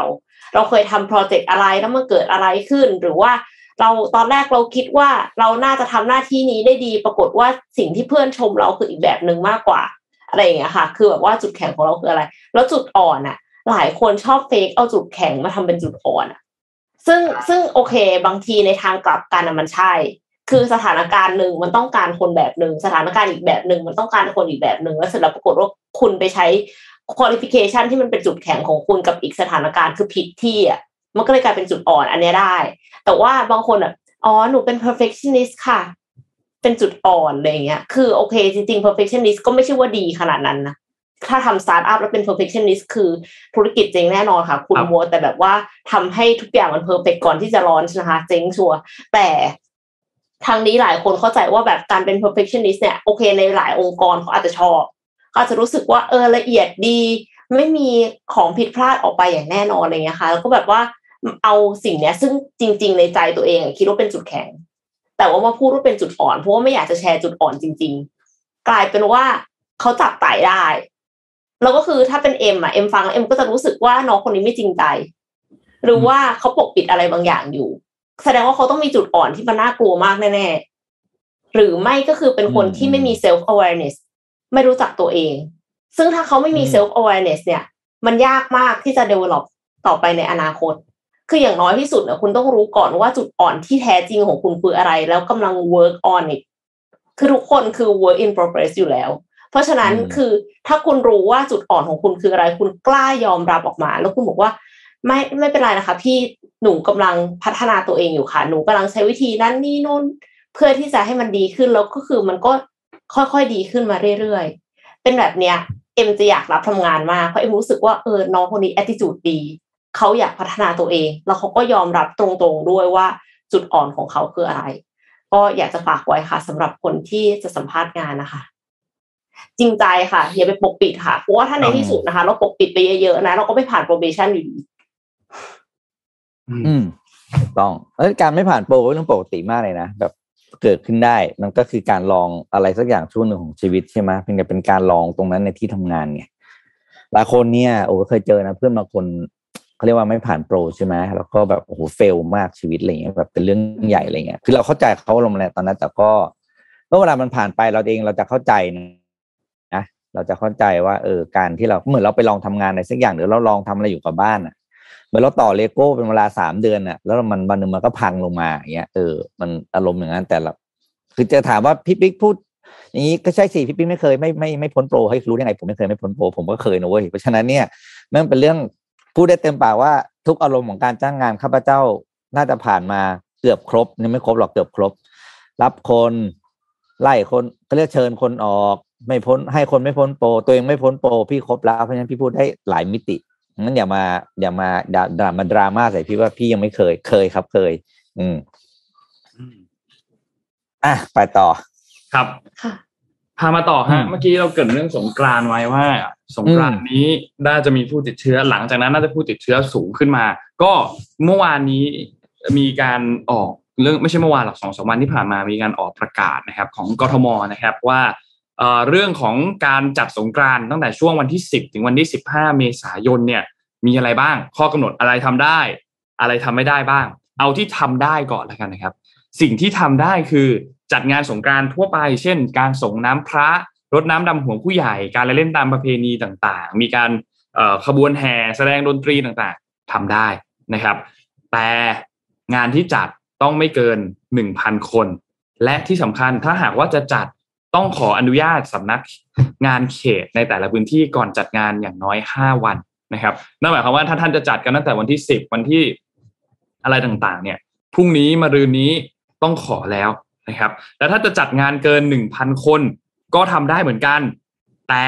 เราเคยทำโปรเจกต์อะไรแล้วมันเกิดอะไรขึ้น หรือว่าเราตอนแรกเราคิดว่าเราน่าจะทำหน้าที่นี้ได้ดี ปรากฏว่าสิ่งที่เพื่อนชมเราคืออีกแบบหนึ่งมากกว่า อะไรอย่างเงี้ยค่ะ คือแบบว่าจุดแข็งของเราคืออะไร แล้วจุดอ่อนอะ หลายคนชอบเฟกเอาจุดแข็งมาทำเป็นจุดอ่อนอะ ซึ่งซึ่งโอเค บางทีในทางกลับกันมันใช่ คือสถานการณ์หนึ่งมันต้องการคนแบบหนึ่งสถานการณ์อีกแบบหนึ่งมันต้องการคนอีกแบบหนึ่งแล้วเสร็จแล้วปรากฏว่าคุณไปใช้ qualification ที่มันเป็นจุดแข็งของคุณกับอีกสถานการณ์คือผิดที่อะมันก็เลยกลายเป็นจุดอ่อนอันนี้ได้ แต่ว่าบางคนอะอ๋อหนูเป็น perfectionist ค่ะ เป็นจุดอ่อนอะไรเงี้ย คือโอเคจริงๆ perfectionist ก็ไม่ใช่ว่าดีขนาดนั้นนะ ถ้าทำสตาร์ทอัพแล้วเป็น perfectionist คือธุรกิจเจ๊งแน่นอนค่ะ คุณครับมัวแต่แบบว่าทำให้ทุกอย่างมันเพอร์เฟกก่อนที่จะร้อนนะคะเจ๊งชัวร์แต่ทางนี้หลายคนเข้าใจว่าแบบการเป็น perfectionist เนี่ยโอเคในหลายองค์กรเขาอาจจะชอบเขาอาจจะรู้สึกว่าเออละเอียดดี ไม่มีของผิดพลาดออกไปอย่างแน่นอนอะไรเงี้ยค่ะ แล้วก็แบบว่าเอาสิ่งเนี้ย ซึ่งจริง ๆ ในใจตัวเองอะคิดว่าเป็นจุดแข็ง แต่ว่ามาพูดว่าเป็นจุดอ่อนเพราะว่าไม่อยากจะแชร์จุดอ่อนจริง ๆ กลายเป็นว่าเขาจับไต่ได้ แล้วก็คือถ้าเป็นเอ็มอะเอ็มฟังแล้วเอ็มก็จะรู้สึกว่าน้องคนนี้ไม่จริงใจ หรือว่าเขาปกปิดอะไรบางอย่างอยู่ แสดงว่าเขาต้องมีจุดอ่อนที่มันน่ากลัวมากแน่ๆหรือไม่ก็คือเป็นคนที่ไม่มี self awareness ไม่รู้จักตัวเอง ซึ่งถ้าเขาไม่มีอืม self awareness เนี่ย มันยากมากที่จะ develop ต่อไปในอนาคต คืออย่างน้อยที่สุดเนี่ยคุณต้องรู้ก่อนว่าจุดอ่อนที่แท้จริงของคุณคืออะไร แล้วกำลัง work on it คือทุกคนคือ work in progress อยู่แล้วเพ ราะฉะนั้นอืมคือถ้าคุณรู้ว่าจุดอ่อนของคุณคืออะไร คุณกล้ายอมรับออกมา แล้วคุณบอกว่า ไม่ไม่เป็นไรนะคะ พี่หนูกำลังพัฒนาตัวเองอยู่ค่ะ หนูกำลังใช้วิธีนั้นนี่นู่นเพื่อที่จะให้มันดีขึ้นแล้วก็คือมันก็ค่อยๆดีขึ้นมาเรื่อยๆ เป็นแบบเนี้ยเอ็มจะอยากรับทำงานมากเพราะเอ็มรู้สึกว่าเออน้องคนนี้ attitude ดีเขาอยากพัฒนาตัวเอง แล้วเขาก็ยอมรับตรงๆด้วยว่าจุดอ่อนของเขาคืออะไร ก็อยากจะฝากไว้ค่ะสำหรับคนที่จะสัมภาษณ์งานนะคะ จริงใจค่ะอย่าไปปกปิดค่ะเพราะว่าถ้าในที่สุดนะคะ เราปกปิดไปเยอะๆนะเราก็ไม่ผ่าน probation อยู่ดีอืมถูกต้องเอ้ยการไม่ผ่านโปรเป็นเรื่องปกติมากเลยนะแบบเกิดขึ้นได้ มันก็คือการลองอะไรสักอย่างช่วงหนึ่งของชีวิตใช่ไหมเพียงแต่เป็นการลองตรงนั้นในที่ทำงานไงหลายคนเนี่ยโอ้เคยเจอนะเพื่อนบางคนเขาเรียกว่าไม่ผ่านโปรใช่ไหมแล้วก็แบบโอ้โหเฟลมากชีวิตอะไรเงี้ยแบบเป็นเรื่องใหญ่อะไรเงี้ยคือเราเข้าใจเขาลงมาแล้วตอนนั้นแต่ก็เมื่อเวลามันผ่านไปเราเองเราจะเข้าใจนะ เราจะเข้าใจว่าเออการที่เราเหมือนเราไปลองทำงานอะไรสักอย่างหรือเราลองทำอะไรอยู่กับบ้านอะเหมือนเราต่อเลโก้เป็นเวลาสามเดือนน่ะ แล้วมันวันหนึ่งมันก็พังลงมาอย่างเงี้ยเออมันอารมณ์อย่างนั้นแต่ละคือจะถามว่าพี่ปิ๊กพูดอย่างนี้ก็ใช่สิพี่ปิ๊กไม่เคยไม่ไม่ไม่พ้นโปรให้รู้ได้ไงผมไม่เคยไม่พ้นโปรผมก็เคยนะเว้ยเพราะฉะนั้นเนี่ยนั่นเป็นเรื่องพูดได้เต็มปากว่าทุกอารมณ์ของการจ้างงานข้าพเจ้าน่าจะผ่านมาเกือบครบยังไม่ครบหรอกเกือบครบ รับคนไล่คนก็เรียกเชิญคนออก ไม่พ้นให้คนไม่พ้นโปรตัวเองไม่พ้นโปรพี่ครบแล้วเพราะฉะนั้นพี่พูดได้หลายมิติงั้นอย่ามาอย่ามาด่าด่ามาดราม่าใส่พี่ว่าพี่ยังไม่เคยเคยครับเคย อืมอืมอะไปต่อครับค่ะพามาต่อฮะอืมเมื่อกี้เราเกริดเรื่องสงกรานต์ไว้ว่า สงกรานต์นี้น่าจะมีผู้ติดเชื้อ หลังจากนั้นน่าจะผู้ติดเชื้อสูงขึ้นมา ก็เมื่อวานนี้มีการออกเรื่องไม่ใช่เมื่อวานหรอกสองสามวันที่ผ่านมามีการออกประกาศนะครับ ของกทมนะครับว่า เรื่องของการจัดสงกรานตั้งแต่ช่วงวันที่ 10 ถึงวันที่ 15 เมษายนเนี่ยมีอะไรบ้าง ข้อกำหนดอะไรทำได้ อะไรทำไม่ได้บ้าง เอาที่ทำได้ก่อนแล้วกันนะครับ สิ่งที่ทำได้คือจัดงานสงกรานทั่วไป เช่น การส่งน้ำพระรดน้ำดำหัวผู้ใหญ่ การเล่นตามประเพณีต่างๆ มีการขบวนแห่แสดงดนตรีต่างๆทำได้นะครับ แต่งานที่จัดต้องไม่เกินหนึ่งพันคน และที่สำคัญถ้าหากว่าจะจัด ต้องขออนุญาตสำนักงานเขตในแต่ละพื้นที่ก่อนจัดงานอย่างน้อยห้าวันนะครับนั่นหมายความว่าถ้าท่านจะจัดกันตั้งแต่วันที่สิบวันที่อะไรต่างๆ เนี่ยพรุ่งนี้มารืนนี้ต้องขอแล้วนะครับ แล้วถ้าจะจัดงานเกินหนึ่งพันคน ก็ทำได้เหมือนกัน แต่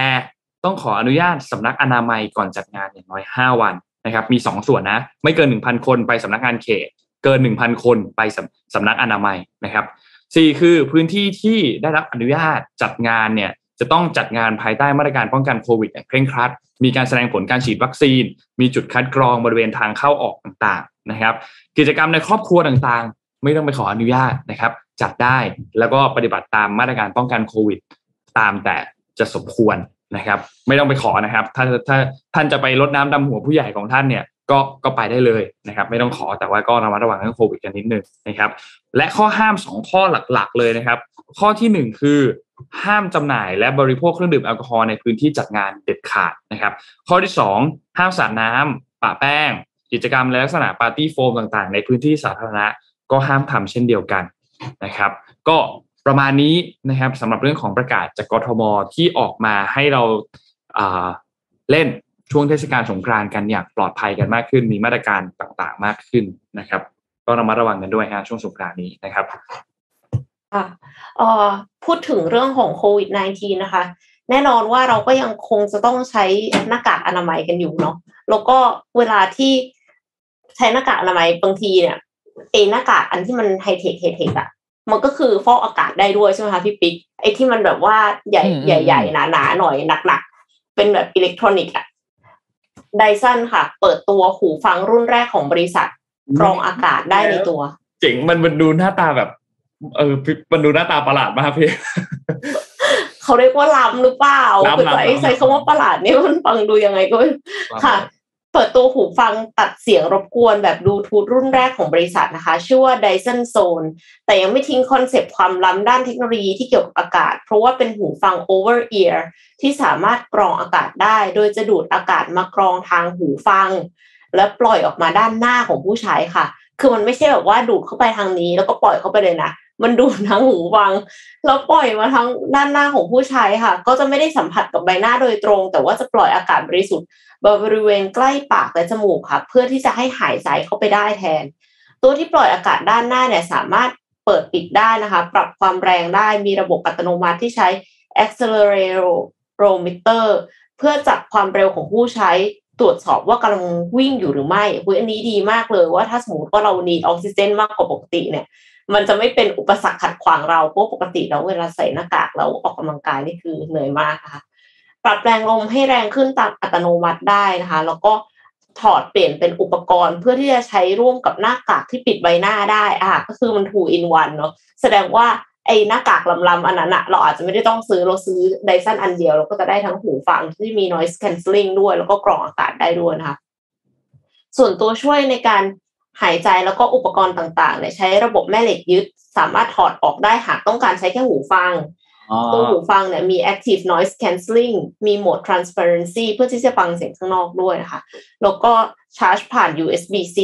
ต้องขออนุญาตสำนักอนามัยก่อนจัดงานอย่างน้อยห้าวันนะครับ มีสองส่วนนะ ไม่เกินหนึ่งพันคนไปสำนักงานเขต เกินหนึ่งพันคนไปสำสำนักอนามัยนะครับ สี่คือพื้นที่ที่ได้รับอนุญาตจัดงานเนี่ยจะต้องจัดงานภายใต้มาตรการป้องกันโควิดอย่างเคร่งครัด มีการแสดงผลการฉีดวัคซีน มีจุดคัดกรองบริเวณทางเข้าออกต่างๆนะครับ กิจกรรมในครอบครัวต่างๆ ไม่ต้องไปขออนุญาตนะครับ จัดได้แล้วก็ปฏิบัติตามมาตรการป้องกันโควิด ตามแต่จะสมควรนะครับ ไม่ต้องไปขอนะครับ ถ้าถ้าท่านจะไปลดน้ำดำหัวผู้ใหญ่ของท่านเนี่ย ก็ก็ไปได้เลยนะครับ ไม่ต้องขอแต่ว่าก็ระมัดระวังเรื่องโควิดกันนิดนึงนะครับ และข้อห้ามสองข้อหลักๆเลยนะครับ ข้อที่หนึ่งคือห้ามจำหน่ายและบริโภคเครื่องดื่มแอลกอฮอล์ในพื้นที่จัดงานเด็ดขาดนะครับ ข้อที่สองห้ามสาดน้ำปะแป้ง กิจกรรมและลักษณะปาร์ตี้โฟมต่างๆ ในพื้นที่สาธารณะก็ห้ามทำเช่นเดียวกันนะครับ ก็ประมาณนี้นะครับสำหรับเรื่องของประกาศจากกทมที่ออกมาให้เราเล่น ช่วงเทศกาลสงกรานต์กันอย่างปลอดภัยกันมากขึ้น มีมาตรการต่างๆ มากขึ้นนะครับก็ระมัดระวังกันด้วยฮะช่วงสงกรานต์นี้นะครับค่ะเอ่อพูดถึงเรื่องของโควิด -19 นะคะ แน่นอนว่าเราก็ยังคงจะต้องใช้หน้ากากอนามัยกันอยู่เนาะแล้วก็เวลาที่ใช้หน้ากากอนามัยบางทีเนี่ยเอหน้ากากอันที่มันไฮเทคไฮเทคอะมันก็คือฟอกอากาศได้ด้วยใช่ไหมคะพี่ปิ๊กไอ้ที่มันแบบว่าใหญ่ใหญ่ๆหนาๆหน่อยหนักๆเป็นแบบอิเล็กทรอนิกส์อะ Dyson ค่ะ เปิดตัวหูฟังรุ่นแรกของบริษัทกรองอากาศได้ในตัว เจ๋งมันมันดูหน้าตาแบบ เออมันดูหน้าตาประหลาดมากพี่เขาเรียกว่าล้ำหรือเปล่าคือใช้คำว่าประหลาดนี่มันฟังดูยังไงก็ค่ะ เปิดตัวหูฟังตัดเสียงรบกวนแบบบลูทูธรุ่นแรกของบริษัทนะคะ ชื่อว่า Dyson Zone แต่ยังไม่ทิ้งคอนเซปต์ความล้ำด้านเทคโนโลยีที่เกี่ยวกับอากาศ เพราะว่าเป็นหูฟัง over ear ที่สามารถกรองอากาศได้ โดยจะดูดอากาศมากรองทางหูฟัง และปล่อยออกมาด้านหน้าของผู้ใช้ค่ะ คือมันไม่ใช่แบบว่าดูดเข้าไปทางนี้ แล้วก็ปล่อยเข้าไปเลยนะ มันดูดทั้งหูฟัง แล้วปล่อยมาทั้งด้านหน้าของผู้ใช้ค่ะ ก็จะไม่ได้สัมผัสกับใบหน้าโดยตรง แต่ว่าจะปล่อยอากาศบริสุทธิ์บริเวณใกล้ปากและจมูกค่ะ เพื่อที่จะให้หายใจเข้าไปได้แทน ตัวที่ปล่อยอากาศด้านหน้าเนี่ยสามารถเปิดปิดได้นะคะ ปรับความแรงได้มีระบบอัตโนมัติที่ใช้ accelerometer เพื่อจับความเร็วของผู้ใช้ตรวจสอบว่ากำลังวิ่งอยู่หรือไม่คุยอันนี้ดีมากเลยว่าถ้าสมมติว่าเรานีออกซิเจนมากกว่าปกติเนี่ย มันจะไม่เป็นอุปสรรคขัดขวางเราเพราะปกติเราเวลาใส่หน้ากากเราออกกำลังกายนี่คือเหนื่อยมากค่ะ ปรับแรงลมให้แรงขึ้นตามอัตโนมัติได้นะคะ แล้วก็ถอดเปลี่ยนเป็นอุปกรณ์เพื่อที่จะใช้ร่วมกับหน้ากากที่ปิดใบหน้าได้อะก็คือมัน two in one เนาะแสดงว่าไอ้หน้ากากลำๆอันนั้นอะเราอาจจะไม่ได้ต้องซื้อเราซื้อไดซันอันเดียวเราก็จะได้ทั้งหูฟังที่มี noise cancelling ด้วย แล้วก็กรองอากาศได้ด้วยนะคะส่วนตัวช่วยในการ หายใจแล้วก็อุปกรณ์ต่างๆเนี่ยใช้ระบบแม่เหล็กยึด สามารถถอดออกได้หากต้องการใช้แค่หูฟังตัวหูฟังเนี่ยมี active noise cancelling มีโหมด transparency เพื่อที่จะฟังเสียงข้างนอกด้วยนะคะ แล้วก็ชาร์จผ่าน USB-C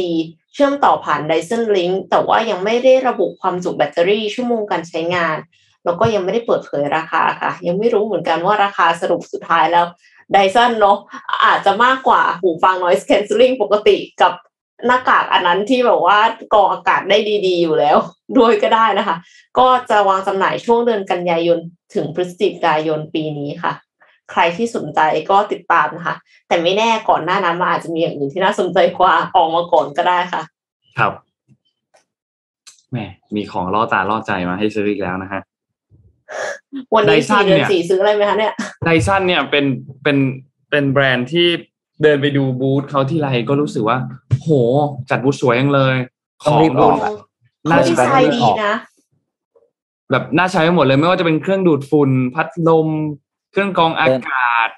เชื่อมต่อผ่าน Dyson Link แต่ว่ายังไม่ได้ระบุความจุแบตเตอรี่ชั่วโมงการใช้งาน แล้วก็ยังไม่ได้เปิดเผยราคาค่ะ ยังไม่รู้เหมือนกันว่าราคาสรุปสุดท้ายแล้วไดซันเนาะอาจจะมากกว่าหูฟัง noise cancelling ปกติกับ หน้ากากอันนั้นที่แบบว่ากรองอากาศได้ดี ๆ อยู่แล้ว ด้วยก็ได้นะคะ ก็จะวางจำหน่ายช่วงเดือนกันยายนถึงพฤศจิกายนปีนี้ค่ะ ใครที่สนใจก็ติดตามนะคะ แต่ไม่แน่ก่อนหน้านั้นมาอาจจะมีอย่างอื่นที่น่าสนใจกว่าออกมาก่อนก็ได้ค่ะ ครับแหมมีของล่อตาล่อใจมาให้ซื้ออีกแล้วนะฮะวันนี้สี่เดือนสี่ซื้ออะไรไหมคะเนี่ยไดซันเนี่ยเป็นเป็นเป็นแบรนด์ที่ เดินไปดูบูธเขาที่ไรก็รู้สึกว่า โห จัดบูธสวยยังเลย ของดูน่าใช้ดีนะ แบบน่าใช้ไปหมดเลย ไม่ว่าจะเป็นเครื่องดูดฝุ่น พัดลม เครื่องกรองอากาศ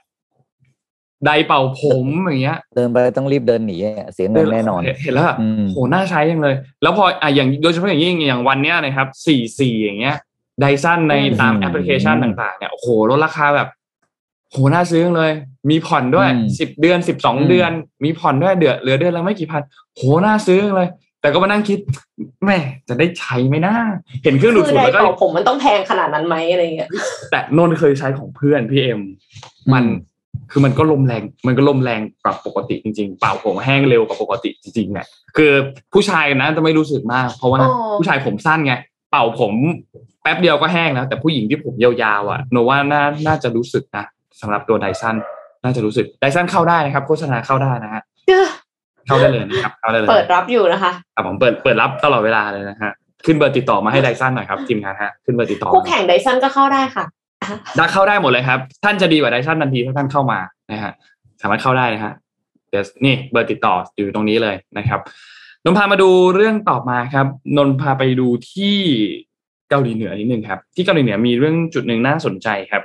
ไดเป่าผมอย่างเงี้ย เดินไปต้องรีบเดินหนีเสียเงินแน่นอน เห็นแล้วโหน่าใช้ยังเลย แล้วพออะอย่างโดยเฉพาะอย่างยิ่งอย่างวันเนี้ยนะครับสี่สี่อย่างเงี้ยไดซันในอืมตามแอปพลิเคชันต่างๆเนี่ยโอ้โหลดราคาแบบ โหน่าซื้อจังเลย มีผ่อนด้วยอืมสิบเดือนสิบสองอืมเดือน มีผ่อนด้วยเดือนเหลือเดือนละไม่กี่พันโหน่าซื้อจังเลย แต่ก็มานั่งคิดแม่จะได้ใช้ไหมนะเห็นเครื่องดูดคือฝุ่นไดแล้วก็เป่าผมมันต้องแพงขนาดนั้นไหมอะไรเงี้ยแต่นนท์เคยใช้ของเพื่อนพี่เอ็มมันอืมคือมันก็ลมแรง มันก็ลมแรงกว่าปกติจริงๆ เป่าผมแห้งเร็วกว่าปกติจริงๆเนี่ยคือผู้ชายนะจะไม่รู้สึกมาก เพราะว่าอ๋อผู้ชายผมสั้นไง เป่าผมแป๊บเดียวก็แห้งแล้ว แต่ผู้หญิงที่ผมยาวๆอะโนว่าน่าน่าจะรู้สึกนะ สำหรับตัวไดซันน่าจะรู้สึกไดซันเข้าได้นะครับ โฆษณาเข้าได้นะฮะเอ้อเข้าได้เลยนะครับเข้าได้เลยเปิดรับอยู่นะคะครับผมเปิดเปิดรับตลอดเวลาเลยนะฮะขึ้นเบอร์ติดต่อมาให้ไดซันหน่อยครับทีมงานฮะขึ้นเบอร์ติดต่อคู่แข่งไดซันก็เข้าได้ค่ะได้เข้าได้หมดเลยครับ ท่านจะดีกว่าไดซันทันทีถ้าท่านเข้ามานะฮะสามารถเข้าได้นะฮะเดี๋ยวนี่เบอร์ติดต่ออยู่ตรงนี้เลยนะครับนนท์พามาดูเรื่องต่อมาครับ นนท์พาไปดูที่เกาหลีเหนือนิดนึงครับ ที่เกาหลีเหนือมีเรื่องจุดหนึ่งน่าสนใจครับ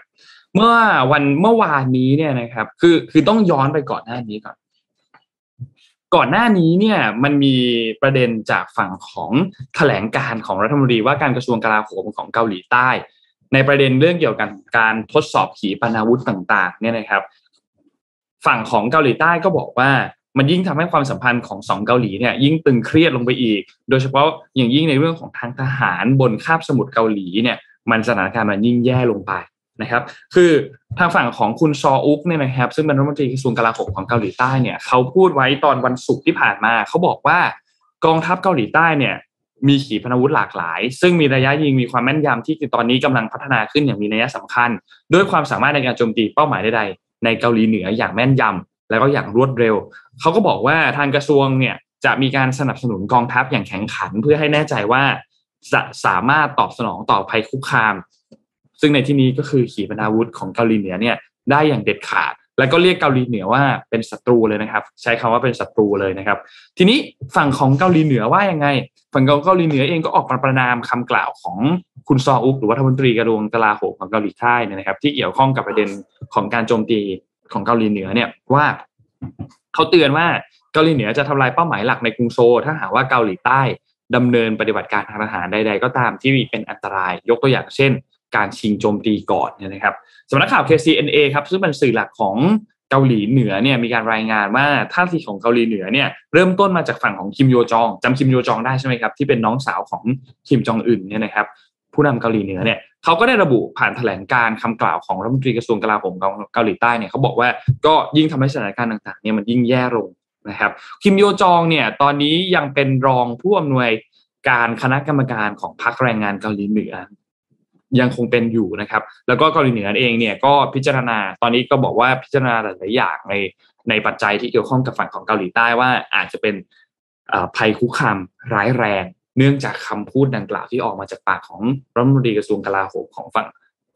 เมื่อวันเมื่อวานนี้เนี่ยนะครับ คือคือต้องย้อนไปก่อนหน้านี้ก่อน ก่อนหน้านี้เนี่ยมันมีประเด็นจากฝั่งของแถลงการของรัฐมนตรีว่าการกระทรวงกลาโหมของเกาหลีใต้ ในประเด็นเรื่องเกี่ยวกับการทดสอบขีปนาวุธต่าง ๆ เนี่ยนะครับ ฝั่งของเกาหลีใต้ก็บอกว่ามันยิ่งทำให้ความสัมพันธ์ของสองเกาหลีเนี่ยยิ่งตึงเครียดลงไปอีก โดยเฉพาะอย่างยิ่งในเรื่องของทางทหารบนคาบสมุทรเกาหลีเนี่ยมันสถานการณ์มันยิ่งแย่ลงไป นะครับ คือทางฝั่งของคุณซออุกเนี่ยนะครับ ซึ่งเป็นรัฐมนตรีกระทรวงกลาโหมของเกาหลีใต้เนี่ยเขาพูดไว้ตอนวันศุกร์ที่ผ่านมาเขาบอกว่ากองทัพเกาหลีใต้เนี่ยมีขีปนาวุธหลากหลาย ซึ่งมีระยะยิงมีความแม่นยำที่ตอนนี้กำลังพัฒนาขึ้นอย่างมีนัยสำคัญ ด้วยความสามารถในการโจมตีเป้าหมายใดๆในเกาหลีเหนืออย่างแม่นยำแล้วก็อย่างรวดเร็ว เขาก็บอกว่าทางกระทรวงเนี่ยจะมีการสนับสนุนกองทัพอย่างแข็งขัน เพื่อให้แน่ใจว่าจะสามารถตอบสนองต่อภัยคุกคาม ซึ่งในที่นี้ก็คือขีปนาวุธของเกาหลีเหนือเนี่ยได้อย่างเด็ดขาด แล้วก็เรียกเกาหลีเหนือว่าเป็นศัตรูเลยนะครับ ใช้คำว่าเป็นศัตรูเลยนะครับ ทีนี้ฝั่งของเกาหลีเหนือว่ายังไง ฝั่งของเกาหลีเหนือเองก็ออกมาประนามคำกล่าวของคุณซออุกหรือว่ารัฐมนตรีกระทรวงกลาโหมของเกาหลีใต้นะครับ ที่เกี่ยวข้องกับประเด็นของการโจมตีของเกาหลีเหนือเนี่ยว่าเขาเตือนว่าเกาหลีเหนือจะทำลายเป้าหมายหลักในกรุงโซลถ้าหากว่าเกาหลีใต้ดำเนินปฏิบัติการทางทหารใด ๆ ก็ตามที่มีเป็นอันตราย ยกตัวอย่างเช่น การชิงโจมตีก่อนเนี่ยนะครับสำนักข่าว KCNA ครับซึ่งเป็นสื่อหลักของเกาหลีเหนือเนี่ยมีการรายงานว่าท่าทีของเกาหลีเหนือเนี่ยเริ่มต้นมาจากฝั่งของคิมโยจองจำคิมโยจองได้ใช่ไหมครับที่เป็นน้องสาวของคิมจองอึนเนี่ยนะครับผู้นำเกาหลีเหนือเนี่ยเขาก็ได้ระบุผ่านแถลงการคำกล่าวของรัฐมนตรีกระทรวงกลาโหมของเกาหลีใต้เนี่ยเขาบอกว่าก็ยิ่งทำให้สถานการณ์ต่างๆเนี่ยมันยิ่งแย่ลงนะครับคิมโยจองเนี่ยตอนนี้ยังเป็นรองผู้อำนวยการคณะกรรมการของพรรคแรงงานเกาหลีเหนือ ยังคงเป็นอยู่นะครับ แล้วก็เกาหลีเหนือเองเนี่ยก็พิจารณาตอนนี้ก็บอกว่าพิจารณาหลายๆอย่างในในปัจจัยที่เกี่ยวข้องกับฝั่งของเกาหลีใต้ว่าอาจจะเป็นภัยคุกคามร้ายแรง เนื่องจากคำพูดดังกล่าวที่ออกมาจากปากของรัฐมนตรีกระทรวงกลาโหมของฝั่ง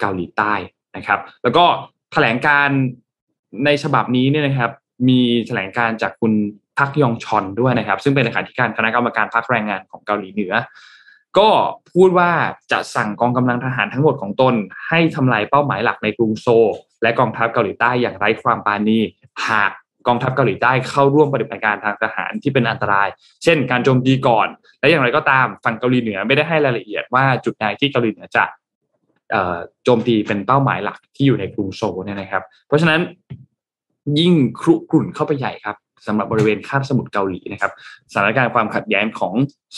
เกาหลีใต้นะครับ แล้วก็แถลงการในฉบับนี้เนี่ยนะครับ มีแถลงการจากคุณพักยองชอนด้วยนะครับ ซึ่งเป็นเลขาธิการคณะกรรมการพรรคแรงงานของเกาหลีเหนือ ก็พูดว่าจะสั่งกองกำลังทหารทั้งหมดของตน ให้ทำลายเป้าหมายหลักในกรุงโซลและกองทัพเกาหลีใต้อย่างไร้ความปราณีหากกองทัพเกาหลีใต้เข้าร่วมปฏิบัติการทางทหารที่เป็นอันตราย เช่น การโจมตีก่อน และอย่างไรก็ตามฝั่งเกาหลีเหนือไม่ได้ให้รายละเอียดว่าจุดใดที่เกาหลีเหนือจะโจมตีเป็นเป้าหมายหลักที่อยู่ในกรุงโซลเนี่ยนะครับ เพราะฉะนั้นยิ่งครุกรุ่นเข้าไปใหญ่ครับ สำหรับบริเวณคาบสมุทรเกาหลีนะครับสถานการณ์ความขัดแย้งของ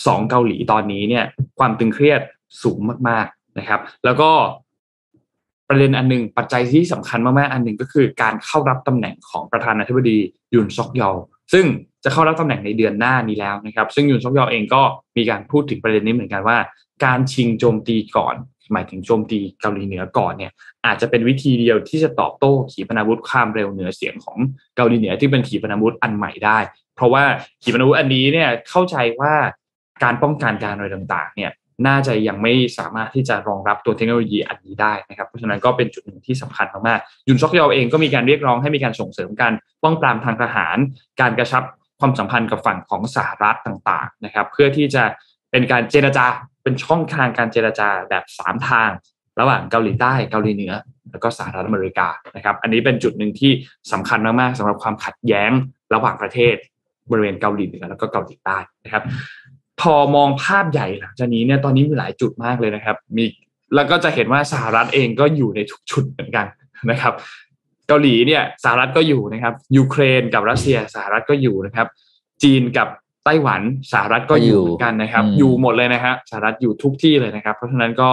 สองเกาหลีตอนนี้เนี่ยความตึงเครียดสูงมากๆนะครับ แล้วก็ประเด็นอันหนึ่งปัจจัยที่สำคัญมากๆ อันหนึ่งก็คือการเข้ารับตำแหน่งของประธานาธิบดียุนซอกยอลซึ่งจะเข้ารับตำแหน่งในเดือนหน้านี้แล้วนะครับ ซึ่งยุนซอกยอลเองก็มีการพูดถึงประเด็นนี้เหมือนกันว่า การชิงโจมตีก่อน หมายถึงโจมตีเกาหลีเหนือก่อนเนี่ยอาจจะเป็นวิธีเดียวที่จะตอบโต้ขีปนาวุธความเร็วเหนือเสียงของเกาหลีเหนือที่เป็นขีปนาวุธอันใหม่ได้ เพราะว่าขีปนาวุธอันนี้เนี่ยเข้าใจว่าการป้องกันการอะไรต่างๆเนี่ยน่าจะยังไม่สามารถที่จะรองรับตัวเทคโนโลยีอันนี้ได้นะครับเพราะฉะนั้นก็เป็นจุดหนึ่งที่สำคัญมากๆยุนซอกยอเองก็มีการเรียกร้องให้มีการส่งเสริมการป้องปรามทางทหาร การกระชับความสัมพันธ์กับฝั่งของสหรัฐต่างๆนะครับ เพื่อที่จะเป็นการเจรจา เป็นช่องทางการเจรจาแบบสามทาง ระหว่างเกาหลีใต้เกาหลีเหนือ แล้วก็สหรัฐอเมริกานะครับ อันนี้เป็นจุดหนึ่งที่สำคัญมากๆสำหรับความขัดแย้งระหว่างประเทศ บริเวณเกาหลีเหนือแล้วก็เกาหลีใต้นะครับ พอมองภาพใหญ่หลังจากนี้เนี่ยตอนนี้มีหลายจุดมากเลยนะครับ มีแล้วก็จะเห็นว่าสหรัฐเองก็อยู่ในทุกชุดเหมือนกันนะครับ เกาหลีเนี่ยสหรัฐก็อยู่นะครับยูเครนกับรัสเซียสหรัฐก็อยู่นะครับ จีนกับ ไต้หวันสหรัฐก็อยู่เหมือนกันนะครับ อยู่หมดเลยนะฮะสหรัฐอยู่ทุกที่เลยนะครับ เพราะฉะนั้นก็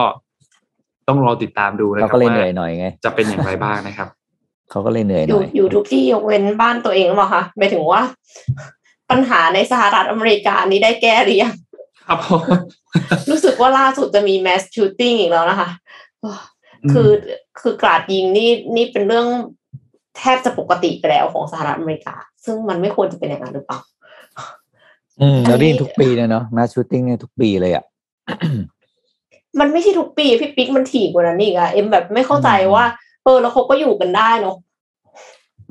ต้องรอติดตามดูนะคเรารับก็เลยเหนื่ว่าอยหน่อยไงจะเป็นอย่างไรบ้างนะครับเขาก็เลยเหนื่อยอหยู่น่อยอยู่ทุกที่ยกเว้นบ้านตัวเองหรือเปล่าคะหมายถึงว่า ปัญหาในสหรัฐอเมริกานี้ได้แก้หรือยังครับผมรู้สึกว่าล่าสุดจะมีแมสชูตติ้งอีกแล้วนะคะคือคือกราดยิงนี่นี่เป็นเรื่องแทบจะปกติไปแล้วของสหรัฐอเมริกา ซึ่งมันไม่ควรจะเป็นอย่างนั้นหรือเปล่า อืมเราได้ยินทุกปีเลยเนาะมาชูตติ้งเนี่ยทุกปีเลยอะมันไม่ใช่ทุกปีพี่ปิ๊กมันถี่กว่านั้นอีกอะเอ็มแบบไม่เข้าใจอืมว่าเออแล้วเขาก็อยู่กันได้เนาะ